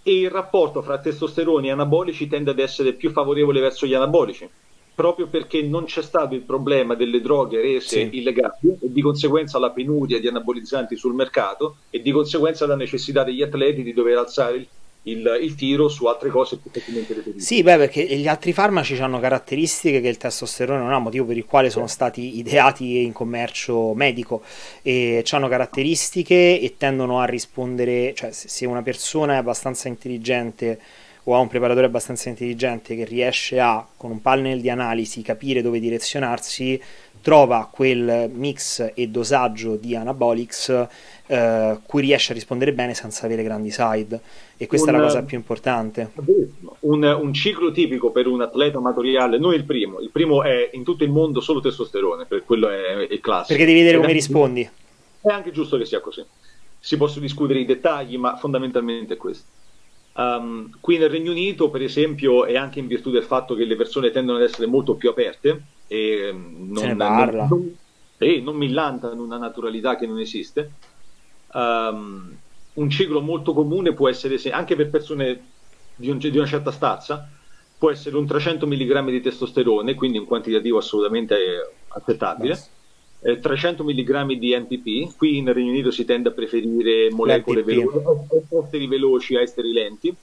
Speaker 1: e il rapporto fra testosterone e anabolici tende ad essere più favorevole verso gli anabolici proprio perché non c'è stato il problema delle droghe rese sì. illegali e di conseguenza la penuria di anabolizzanti sul mercato e di conseguenza la necessità degli atleti di dover alzare il, il, il tiro su altre cose più facilmente reperibili.
Speaker 2: Sì, beh, perché gli altri farmaci hanno caratteristiche che il testosterone non ha, motivo per il quale sono stati ideati in commercio medico e hanno caratteristiche e tendono a rispondere, cioè se una persona è abbastanza intelligente o ha un preparatore abbastanza intelligente che riesce a, con un panel di analisi, capire dove direzionarsi, trova quel mix e dosaggio di anabolics eh, cui riesce a rispondere bene senza avere grandi side e questa un, è la cosa più importante.
Speaker 1: Un, un, ciclo tipico per un atleta amatoriale, non il primo, il primo è in tutto il mondo solo testosterone, per quello è, è classico.
Speaker 2: Perché devi vedere Ed come rispondi.
Speaker 1: È anche giusto che sia così. Si possono discutere i dettagli, ma fondamentalmente è questo. Um, qui nel Regno Unito, per esempio, è anche in virtù del fatto che le persone tendono ad essere molto più aperte e ehm, non, non, non, eh, non millantano una naturalità che non esiste. Um, un ciclo molto comune può essere, anche per persone di, un, di una certa stazza, può essere un 300 mg di testosterone, quindi un quantitativo assolutamente accettabile. Nice eh, 300 mg di NPP, qui in Regno Unito si tende a preferire molecole veloci, veloci a esteri lenti,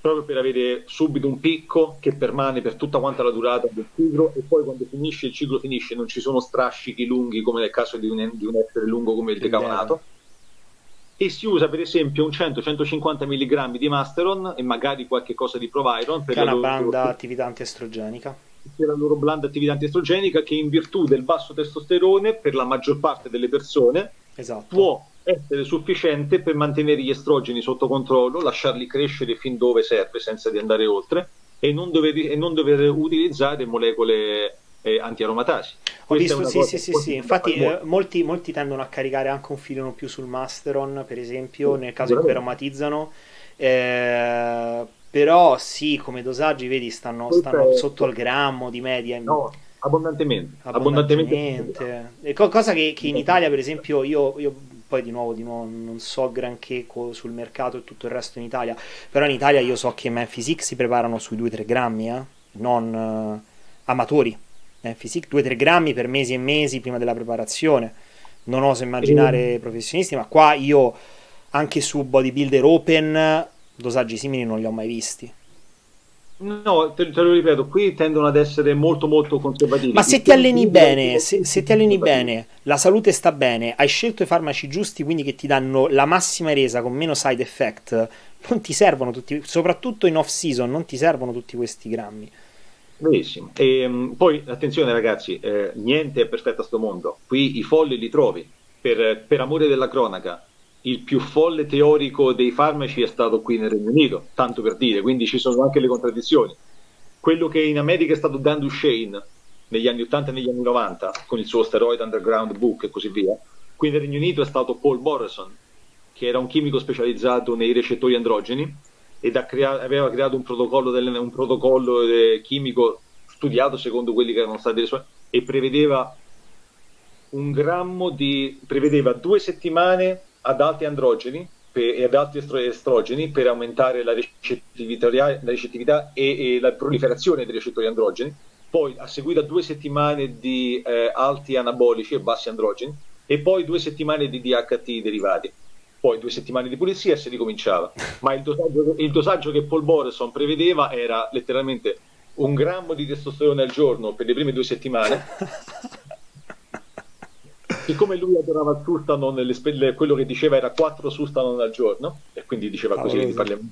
Speaker 1: proprio per avere subito un picco che permane per tutta quanta la durata del ciclo e poi quando finisce il ciclo finisce non ci sono strascichi lunghi come nel caso di un, di un essere lungo come il decaonato e si usa per esempio un 100-150 mg di Masteron e magari qualche cosa di Proviron
Speaker 2: per che è una banda attività antiestrogenica
Speaker 1: per la loro blanda attività antiestrogenica che in virtù del basso testosterone per la maggior parte delle persone esatto. può essere sufficiente per mantenere gli estrogeni sotto controllo, lasciarli crescere fin dove serve senza di andare oltre e non dover, e non dover utilizzare molecole eh, antiaromatasi.
Speaker 2: Ho visto, sì, sì, sì, sì, infatti eh, molti, molti, tendono a caricare anche un filino più sul Masteron, per esempio, nel caso in cui aromatizzano. Eh, però sì, come dosaggi, vedi, stanno, stanno sotto il grammo di media.
Speaker 1: No, abbondantemente.
Speaker 2: abbondantemente. abbondantemente. cosa che, che, in Italia, per esempio, io, io poi di nuovo, di nuovo, non so granché sul mercato e tutto il resto in Italia, però in Italia io so che Memphis X si preparano sui 2-3 grammi, eh? non uh, amatori. Memphis X 2-3 grammi per mesi e mesi prima della preparazione. Non oso immaginare e... professionisti, ma qua io anche su Bodybuilder Open dosaggi simili non li ho mai visti.
Speaker 1: No, te, te, lo ripeto, qui tendono ad essere molto molto conservativi.
Speaker 2: Ma se ti alleni bene, se, se, ti alleni bene, la salute sta bene, hai scelto i farmaci giusti, quindi che ti danno la massima resa con meno side effect, non ti servono tutti, soprattutto in off season, non ti servono tutti questi grammi.
Speaker 1: Benissimo. E, um, poi attenzione ragazzi, eh, niente è perfetto a sto mondo. Qui i folli li trovi. Per, per amore della cronaca, il più folle teorico dei farmaci è stato qui nel Regno Unito, tanto per dire, quindi ci sono anche le contraddizioni. Quello che in America è stato Dan Duchesne negli anni 80 e negli anni 90 con il suo Steroid Underground Book e così via, qui nel Regno Unito è stato Paul Morrison, che era un chimico specializzato nei recettori androgeni ed crea- aveva creato un protocollo, del, un protocollo eh, chimico studiato secondo quelli che erano stati le sue e prevedeva un grammo di prevedeva due settimane ad alti androgeni per, e ad alti estrogeni per aumentare la recettività, la recettività e, e, la proliferazione dei recettori androgeni, poi a seguire a due settimane di eh, alti anabolici e bassi androgeni e poi due settimane di DHT derivati. Poi due settimane di pulizia e si ricominciava. Ma il dosaggio, il dosaggio che Paul Boreson prevedeva era letteralmente un grammo di testosterone al giorno per le prime due settimane siccome lui adorava il Sustanon, le, quello che diceva era 4 Sustanon al giorno, e quindi diceva ah, così, oh, parliamo,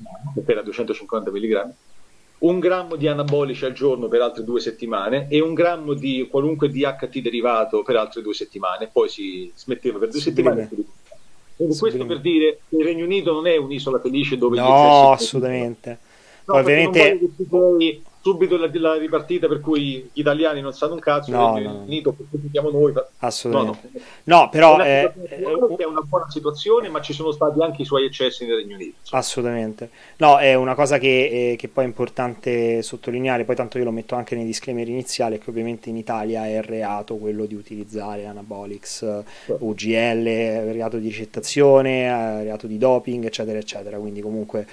Speaker 1: era 250 mg, un grammo di anabolici al giorno per altre due settimane e un grammo di qualunque DHT derivato per altre due settimane, poi si smetteva per due Sublime. settimane. Quindi questo per dire che il Regno Unito non è un'isola felice dove...
Speaker 2: No, assolutamente.
Speaker 1: No, ovviamente subito la, la, ripartita per cui gli italiani non sanno un cazzo, no, il no. Unito critichiamo noi.
Speaker 2: Assolutamente. No, no. no però è,
Speaker 1: è, è, una buona situazione, ma ci sono stati anche i suoi eccessi nel Regno Unito.
Speaker 2: Assolutamente. No, è una cosa che, che poi è importante sottolineare, poi tanto io lo metto anche nei disclaimer iniziali, che ovviamente in Italia è reato quello di utilizzare Anabolics, sì. UGL, reato di ricettazione, reato di doping, eccetera, eccetera. Quindi comunque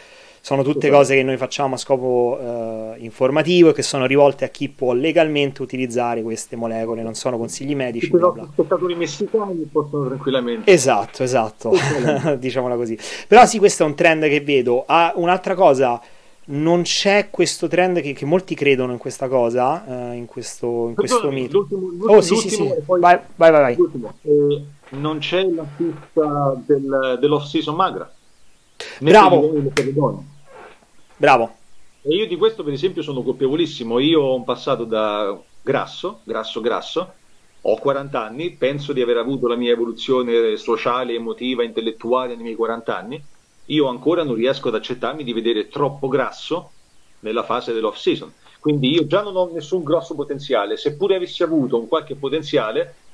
Speaker 2: sono tutte cose che noi facciamo a scopo uh, informativo e che sono rivolte a chi può legalmente utilizzare queste molecole, non sono consigli medici.
Speaker 1: Però gli spettatori messicani possono tranquillamente.
Speaker 2: Esatto, esatto, diciamola così. Però sì, questo è un trend che vedo. Ah, un'altra cosa, non c'è questo trend che, che molti credono in questa cosa, uh, in questo, in questo mito. L'ultimo, l'ultimo,
Speaker 1: oh sì, sì, sì. Vai, vai, vai. vai. Eh, non c'è la pista del, dell'off-season magra.
Speaker 2: Bravo. Bravo.
Speaker 1: E io di questo, per esempio, sono colpevolissimo. Io ho un passato da grasso, grasso, grasso. Ho 40 anni, penso di aver avuto la mia evoluzione sociale, emotiva, intellettuale nei miei 40 anni. Io ancora non riesco ad accettarmi di vedere troppo grasso nella fase dell'off season. Quindi io già non ho nessun grosso potenziale. Seppure avessi avuto un qualche potenziale,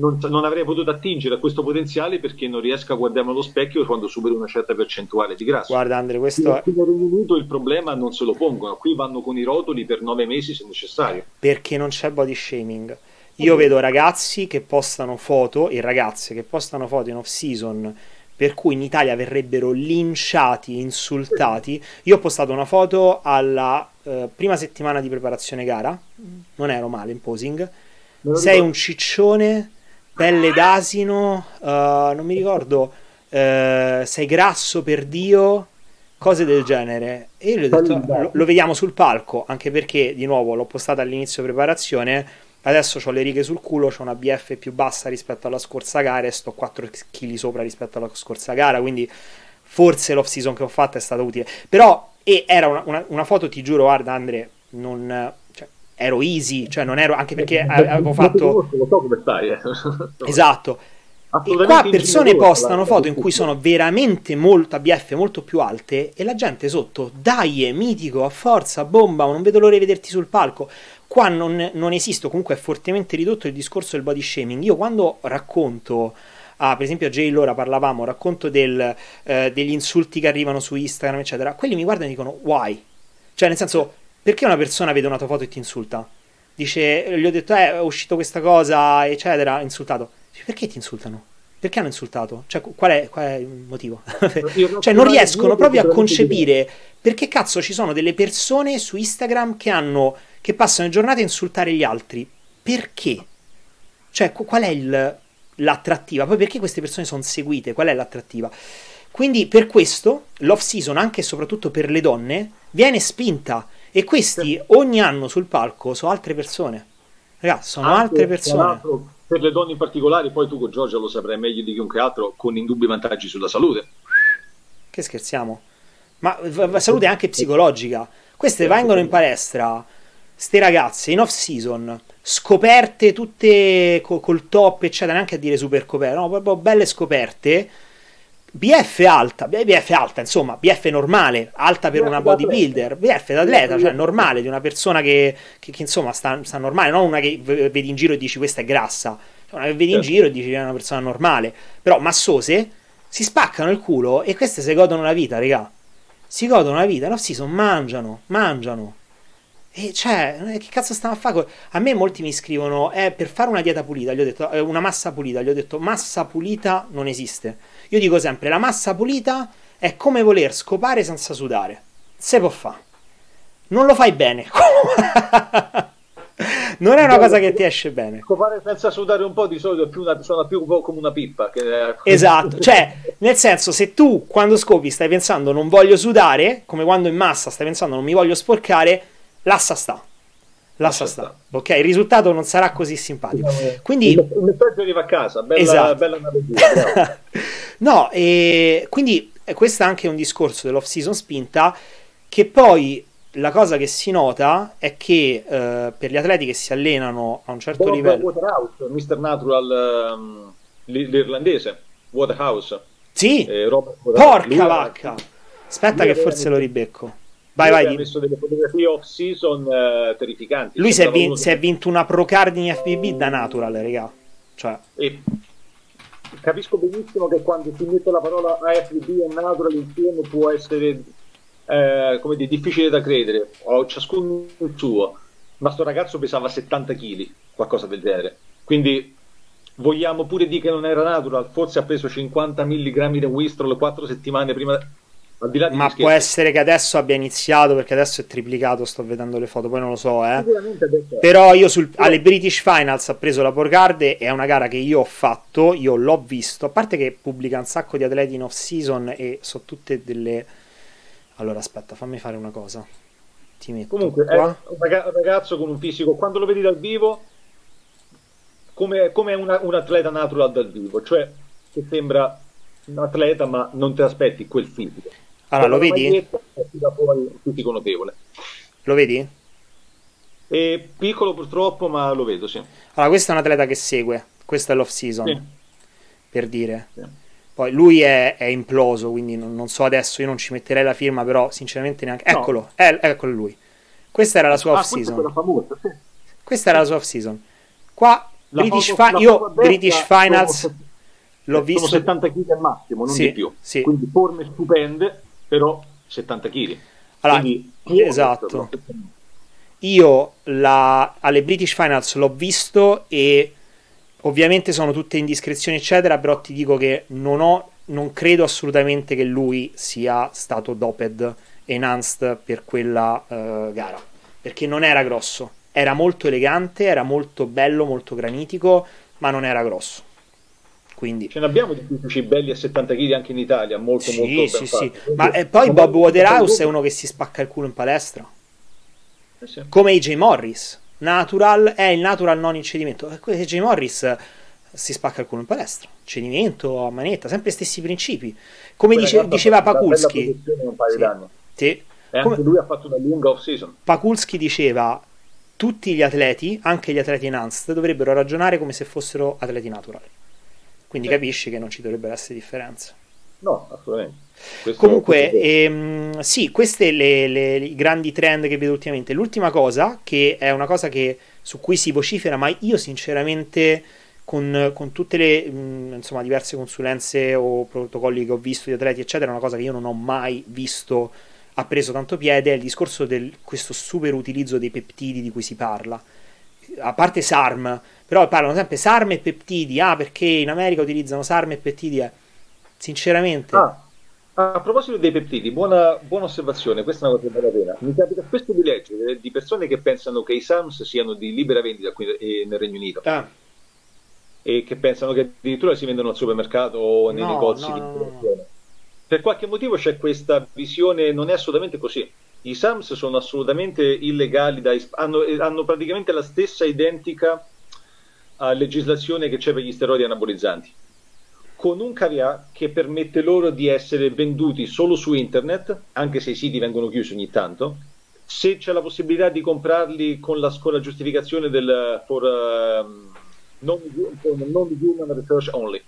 Speaker 1: non, non, avrei potuto attingere a questo potenziale perché non riesco a guardarmi allo specchio quando supero una certa percentuale di grasso.
Speaker 2: Guarda Andre, questo
Speaker 1: è... Unito il problema non se lo pongono, qui vanno con i rotoli per nove mesi se necessario.
Speaker 2: Perché non c'è body shaming. Io vedo ragazzi che postano foto e ragazze che postano foto in off season per cui in Italia verrebbero linciati, insultati. Io ho postato una foto alla eh, prima settimana di preparazione gara, non ero male in posing. Sei un ciccione pelle d'asino, uh, non mi ricordo, uh, sei grasso per Dio, cose del genere. E io gli ho detto, lo, lo, vediamo sul palco, anche perché, di nuovo, l'ho postata all'inizio preparazione, adesso ho le righe sul culo, ho una BF più bassa rispetto alla scorsa gara e sto 4 kg sopra rispetto alla scorsa gara, quindi forse l'off season che ho fatto è stata utile. Però, e era una, una, una foto, ti giuro, guarda Andre, non ero easy, cioè non ero anche perché avevo fatto.
Speaker 1: Lo so come stai. Eh.
Speaker 2: esatto. E qua persone postano foto in cui sono veramente molto ABF molto più alte e la gente sotto, dai, è mitico, a forza, bomba, non vedo l'ora di vederti sul palco. Qua non, non esiste, comunque è fortemente ridotto il discorso del body shaming. Io quando racconto, ah, per esempio a Jay Lora parlavamo, racconto del, eh, degli insulti che arrivano su Instagram, eccetera, quelli mi guardano e dicono why? Cioè nel senso, perché una persona vede una tua foto e ti insulta? Dice, gli ho detto, eh, è uscito questa cosa, eccetera, insultato. Dice, perché ti insultano? Perché hanno insultato? Cioè, qual è, qual è il motivo? cioè, non riescono proprio a concepire perché cazzo ci sono delle persone su Instagram che hanno, che passano le giornate a insultare gli altri. Perché? Cioè, qual è il, l'attrattiva? Poi perché queste persone sono seguite? Qual è l'attrattiva? Quindi per questo l'off season, anche e soprattutto per le donne, viene spinta e questi ogni anno sul palco sono altre persone. Ragazzi, sono Anche, altre persone.
Speaker 1: Per le donne in particolare, poi tu con Giorgia lo saprai meglio di chiunque altro, con indubbi vantaggi sulla salute.
Speaker 2: Che scherziamo? Ma la salute anche psicologica. Queste vengono in palestra, ste ragazze in off season, scoperte tutte col, col top, eccetera, neanche a dire super coperte, no, proprio belle scoperte BF alta, BF alta, insomma, BF normale, alta per BF una bodybuilder, BF d'atleta, cioè normale, di una persona che, che, che insomma sta, sta, normale, non una che vedi in giro e dici questa è grassa, cioè una che vedi in certo. giro e dici è una persona normale, però massose si spaccano il culo e queste si godono la vita, raga. Si godono la vita, no? Si sono, mangiano, mangiano. E cioè, eh, che cazzo stanno a fare? A me molti mi scrivono, eh, per fare una dieta pulita, gli ho detto, eh, una massa pulita, gli ho detto, massa pulita non esiste io dico sempre, la massa pulita è come voler scopare senza sudare. Se può fare. Non lo fai bene. non è una cosa che ti esce bene.
Speaker 1: Scopare senza sudare un po' di solito è più una, suona più come una pippa. Che...
Speaker 2: Esatto, cioè, nel senso, se tu quando scopi stai pensando non voglio sudare, come quando in massa stai pensando non mi voglio sporcare, l'assa sta lascia stare. Ok, il risultato non sarà così simpatico. Quindi,
Speaker 1: il messaggio arriva a casa, bella, esatto. bella
Speaker 2: no, e quindi questo è anche un discorso dell'off season spinta che poi la cosa che si nota è che uh, per gli atleti che si allenano a un certo Bob livello
Speaker 1: Waterhouse, Mr. Natural um, l'irlandese Waterhouse
Speaker 2: sì, eh, porca vacca aspetta che forse lo ribecco Vai, vai.
Speaker 1: Ha messo delle fotografie off season uh, terrificanti.
Speaker 2: Lui si è, vin- si è, vinto una pro card in FBB da natural, raga. Cioè.
Speaker 1: E capisco benissimo che quando si mette la parola AFB e natural insieme può essere eh, come dire, difficile da credere, o ciascuno il suo, ma sto ragazzo pesava 70 kg, qualcosa del genere. Quindi vogliamo pure dire che non era natural, forse ha preso 50 mg di Wistrol 4 settimane prima
Speaker 2: al di là di Ma può essere che adesso abbia iniziato perché adesso è triplicato. Sto vedendo le foto, poi non lo so. Eh. Però io sul, alle British Finals ha preso la Porgarde. È una gara che io ho fatto. Io l'ho visto. A parte che pubblica un sacco di atleti in off season e so tutte delle. Allora aspetta, fammi fare una cosa. Ti metto
Speaker 1: Comunque, qua. è un ragazzo con un fisico. Quando lo vedi dal vivo, come, come una, un atleta natural dal vivo, cioè che sembra un atleta, ma non ti aspetti quel fisico.
Speaker 2: Allora, lo vedi?
Speaker 1: fisico notevole.
Speaker 2: Lo vedi?
Speaker 1: È piccolo purtroppo, ma lo vedo, sì.
Speaker 2: Allora, questo è un atleta che segue, questo è l'off season, sì. per dire. Sì. Poi lui è, è imploso, quindi non, non, so adesso, io non ci metterei la firma, però sinceramente neanche... No. Eccolo, è, eccolo lui. Questa era la sua ah, off season. Famosa, sì. Questa era la sua off season. Qua, la British foto, fi- io British Finals... L'ho visto...
Speaker 1: Sono 70 kg al massimo, non di più. Quindi forme stupende, però 70 kg.
Speaker 2: Allora, esatto. Io la, alle British Finals l'ho visto e ovviamente sono tutte indiscrezioni eccetera, però ti dico che non ho, non credo assolutamente che lui sia stato doped enhanced per quella uh, gara, perché non era grosso, era molto elegante, era molto bello, molto granitico, ma non era grosso. Quindi...
Speaker 1: Ce ne abbiamo di fisici belli a 70 kg anche in Italia, molto
Speaker 2: sì,
Speaker 1: molto
Speaker 2: sì, sì. Ma eh, poi Bob Waterhouse è uno che si spacca il culo in palestra. Eh sì. Come AJ Morris. Natural è il natural non in cedimento. Eh, AJ Morris si spacca il culo in palestra. Cedimento a manetta, sempre stessi principi. Come dice, diceva Pakulski.
Speaker 1: Sì. E anche Come... lui ha fatto una lunga off season.
Speaker 2: Pakulski diceva tutti gli atleti, anche gli atleti enhanced, dovrebbero ragionare come se fossero atleti naturali. Quindi sì. capisci che non ci dovrebbero essere differenze.
Speaker 1: No, assolutamente.
Speaker 2: Questo Comunque, ehm, sì, questi sono i grandi trend che vedo ultimamente. L'ultima cosa, che è una cosa che, su cui si vocifera, ma io sinceramente con, con tutte le mh, insomma, diverse consulenze o protocolli che ho visto di atleti, eccetera, è una cosa che io non ho mai visto ha preso tanto piede, è il discorso di questo super utilizzo dei peptidi di cui si parla. A parte SARM, però parlano sempre SARM e peptidi, ah perché in America utilizzano SARM e peptidi, eh. sinceramente...
Speaker 1: Ah, a proposito dei peptidi, buona, buona, osservazione, questa è una cosa che vale la pena. Mi capita spesso di leggere di persone che pensano che i SARMs siano di libera vendita qui eh, nel Regno Unito. Ah. E che pensano che addirittura si vendono al supermercato o nei no, negozi no, di no, Per qualche motivo c'è questa visione, non è assolutamente così. I SARMs sono assolutamente illegali, da, hanno, hanno praticamente la stessa identica a legislazione che c'è per gli steroidi anabolizzanti, con un caveat che permette loro di essere venduti solo su internet, anche se i siti vengono chiusi ogni tanto, se c'è la possibilità di comprarli con la, con la giustificazione del for uh, non, non human research only.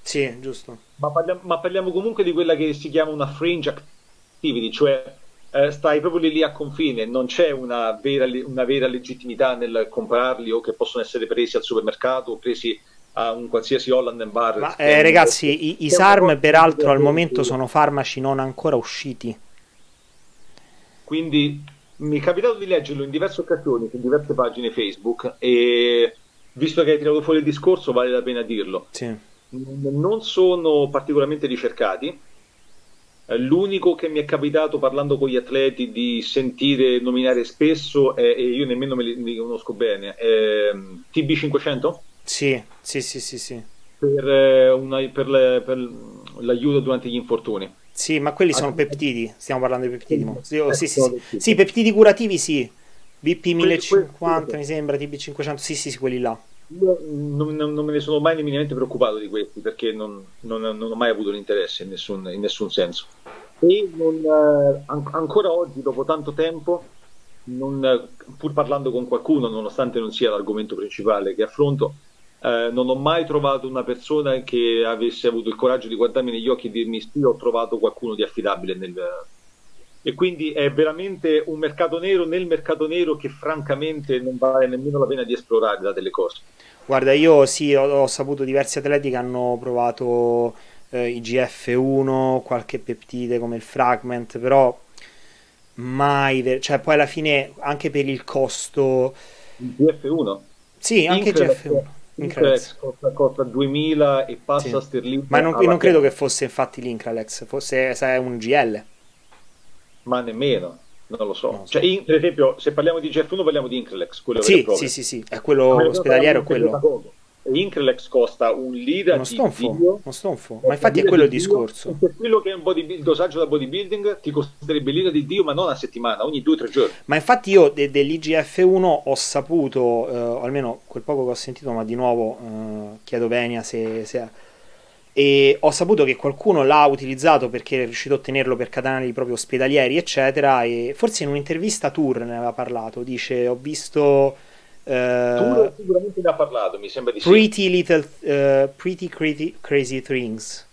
Speaker 2: Sì, giusto.
Speaker 1: Ma parliamo, ma parliamo comunque di quella che si chiama una fringe activity, cioè eh, stai proprio lì, lì a confine, non c'è una vera, una vera, legittimità nel comprarli o che possono essere presi al supermercato o presi a un qualsiasi Holland and Bar.
Speaker 2: Ma eh, ragazzi, i, i SARM peraltro al momento sono farmaci non ancora usciti.
Speaker 1: Quindi mi è capitato di leggerlo in diverse occasioni su diverse pagine Facebook e visto che hai tirato fuori il discorso vale la pena dirlo.
Speaker 2: Sì.
Speaker 1: Non sono particolarmente ricercati, l'unico che mi è capitato parlando con gli atleti di sentire nominare spesso, è, e io nemmeno me li, li conosco bene, è mm, TB500?
Speaker 2: Sì, sì, sì, sì. sì.
Speaker 1: Per, eh, una, per, le, per, l'aiuto durante gli infortuni.
Speaker 2: Sì, ma quelli sono peptidi, stiamo parlando di peptidi. Sì, oh, sì, sì, sì. sì, peptidi curativi sì. BP 1050 mi sembra, TB500, sì, sì, sì, quelli là.
Speaker 1: Io non, non, me ne sono mai minimamente preoccupato di questi perché non, non, non ho mai avuto l'interesse in nessun, in nessun senso. E eh, an- ancora oggi, dopo tanto tempo, pur parlando con qualcuno, nonostante non sia l'argomento principale che affronto, eh, non ho mai trovato una persona che avesse avuto il coraggio di guardarmi negli occhi e dirmi sì, ho trovato qualcuno di affidabile nel, e quindi è veramente un mercato nero nel mercato nero che francamente non vale nemmeno la pena di esplorare da delle cose.
Speaker 2: Guarda, io sì, ho, ho saputo diversi atleti che hanno provato eh, IGF-1, qualche peptide come il Fragment, però mai, ver- cioè poi alla fine anche per il costo...
Speaker 1: IGF-1?
Speaker 2: Sì, anche IGF-1.
Speaker 1: Incralex costa, costa 2000 e passa sì. sterline.
Speaker 2: Ma non, non credo che fosse infatti l'Incralex, fosse sai, un GL.
Speaker 1: Ma nemmeno, non lo so. Non so. Cioè, in, per esempio, se parliamo di GF1 parliamo di Increlex, quello
Speaker 2: sì, sì, sì, sì, è quello ospedaliero, è quello.
Speaker 1: Increlex costa un lira
Speaker 2: uno stonfo, Dio, uno stonfo. ma infatti è quello il discorso
Speaker 1: per quello che è un body, dosaggio da bodybuilding ti costerebbe l'ira di Dio ma non a settimana, ogni due o tre giorni
Speaker 2: ma infatti io de- dell'IGF1 ho saputo, eh, almeno quel poco che ho sentito ma di nuovo eh, chiedo Venia se, se e ho saputo che qualcuno l'ha utilizzato perché è riuscito a ottenerlo per canali proprio ospedalieri eccetera e forse in un'intervista Tour ne aveva parlato dice ho visto
Speaker 1: Uh, sicuramente ne ha parlato, mi sembra di
Speaker 2: pretty sì. Little, uh, pretty crazy, crazy Things.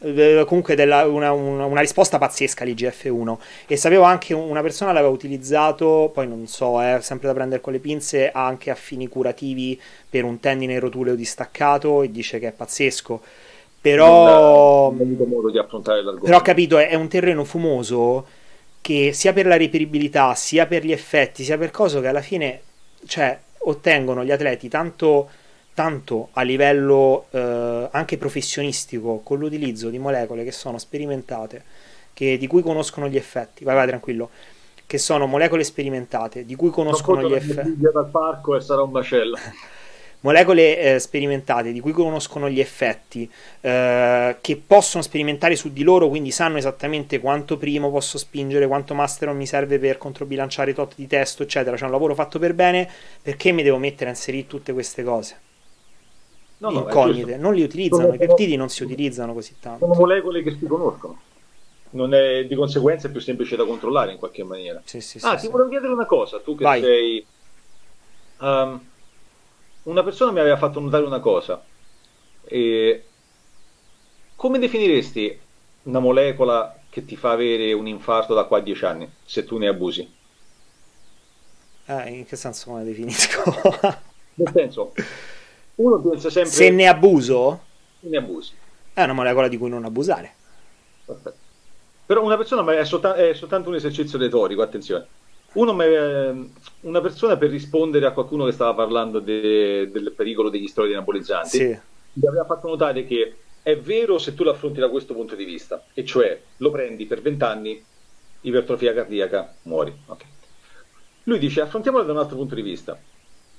Speaker 2: Uh, comunque della, una, una, una, risposta pazzesca all'IGF1 e sapevo anche una persona l'aveva utilizzato poi non so, è sempre da prendere con le pinze anche a fini curativi per un tendine rotuleo distaccato e dice che è pazzesco. Però
Speaker 1: non, non modo di affrontare l'argomento.
Speaker 2: però ho capito è, è un terreno fumoso che sia per la reperibilità sia per gli effetti sia per cosa che alla fine cioè, ottengono gli atleti tanto, tanto a livello eh, anche professionistico con l'utilizzo di molecole che sono sperimentate, che, di cui conoscono gli effetti. Vai, vai, tranquillo. Che sono molecole sperimentate, di cui conoscono gli effetti.
Speaker 1: dal parco e sarà un macello.
Speaker 2: molecole eh, sperimentate di cui conoscono gli effetti, eh, che possono sperimentare su di loro, quindi sanno esattamente quanto primo posso spingere, quanto masteron mi serve per controbilanciare tot di testo, eccetera. C'è un lavoro fatto per bene, perché mi devo mettere a inserire tutte queste cose? No, no, Incognite, non li utilizzano, sono, i peptidi non si utilizzano così tanto.
Speaker 1: Sono molecole che si conoscono. Non è, di conseguenza è più semplice da controllare in qualche maniera.
Speaker 2: Sì, sì,
Speaker 1: ah,
Speaker 2: sì,
Speaker 1: ti volevo chiedere una cosa, tu che Vai. sei... Um, una persona mi aveva fatto notare una cosa. E come definiresti una molecola che ti fa avere un infarto da qua a 10 anni, se tu ne abusi?
Speaker 2: Eh, in che senso come definisco?
Speaker 1: Nel senso, uno pensa sempre...
Speaker 2: Se ne abuso?
Speaker 1: Se ne abusi.
Speaker 2: È una molecola di cui non abusare.
Speaker 1: Perfetto. Però una persona è, soltanto, è soltanto un esercizio retorico, attenzione uno, ehm, una persona per rispondere a qualcuno che stava parlando de, del pericolo degli steroidi anabolizanti sì. mi aveva fatto notare che è vero se tu l'affronti da questo punto di vista, e cioè lo prendi per 20 anni, ipertrofia cardiaca, muori. Okay. Lui dice affrontiamolo da un altro punto di vista.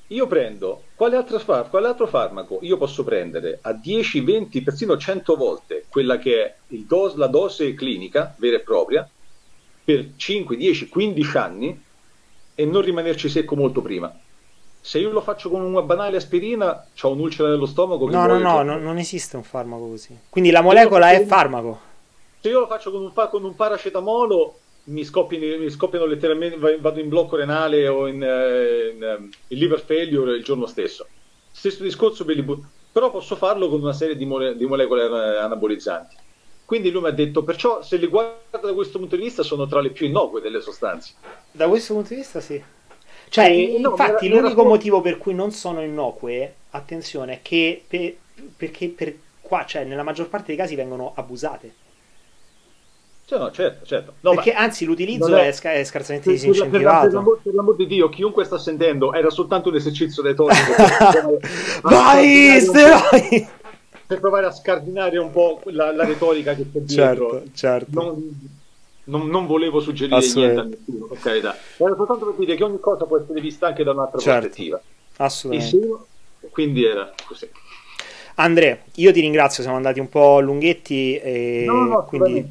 Speaker 1: Io prendo quale altro, quale altro farmaco io posso prendere a 10, 20, persino 100 volte quella che è dos- la dose clinica vera e propria per 5, 10, 15 anni e non rimanerci secco molto prima. Se io lo faccio con una banale aspirina, ho un'ulcera nello stomaco.
Speaker 2: no, no, no, no, non esiste un farmaco così. Quindi la molecola è farmaco.
Speaker 1: Se io lo faccio con un, con un paracetamolo, mi scoppiano, mi scoppiano, letteralmente, vado in blocco renale o in, eh, in, eh, in liver failure il giorno stesso. Stesso discorso per li però posso farlo con una serie di, mole, di molecole anabolizzanti. Quindi lui mi ha detto, perciò se li guarda da questo punto di vista sono tra le più innocue delle sostanze.
Speaker 2: Da questo punto di vista sì. Cioè, no, infatti, l'unico era... motivo per cui non sono innocue, attenzione, è che per, perché per qua, cioè, nella maggior parte dei casi vengono abusate.
Speaker 1: Cioè, no, certo, certo. No,
Speaker 2: perché anzi l'utilizzo è, è, è, scarsamente disincentivato.
Speaker 1: Per, l'amor, per l'amor di Dio, chiunque sta sentendo, era soltanto un esercizio retorico.
Speaker 2: Vai, steroi!
Speaker 1: per provare a scardinare un po' la, la retorica che c'è dietro.
Speaker 2: Certo, certo.
Speaker 1: Non, non, non, volevo suggerire niente a nessuno, per carità. Era soltanto per dire che ogni cosa può essere vista anche da un'altra certo, prospettiva.
Speaker 2: Assolutamente.
Speaker 1: E quindi era così.
Speaker 2: Andre, io ti ringrazio, siamo andati un po' lunghetti e
Speaker 1: no, no,
Speaker 2: quindi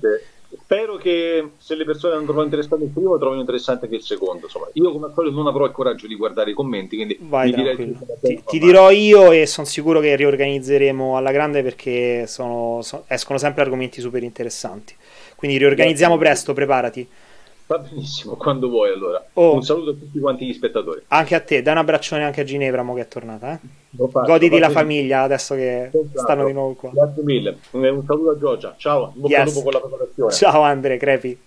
Speaker 1: spero che se le persone non trovano interessante il primo trovino interessante anche il secondo insomma. Io come al solito non avrò il coraggio di guardare i commenti quindi
Speaker 2: Vai, direi ti, ti dirò io e sono sicuro che riorganizzeremo alla grande perché sono, sono, escono sempre argomenti super interessanti. Quindi riorganizziamo presto preparati
Speaker 1: Va benissimo, quando vuoi allora. Oh, un saluto a tutti quanti gli spettatori.
Speaker 2: Anche a te, dai un abbraccione anche a Ginevra, mo che è tornata. Eh? Fatto, Goditi la famiglia adesso che esatto. stanno di nuovo qua.
Speaker 1: Grazie mille. Un saluto a Giorgia. Ciao, in bocca yes. con la preparazione.
Speaker 2: Ciao Andre, crepi.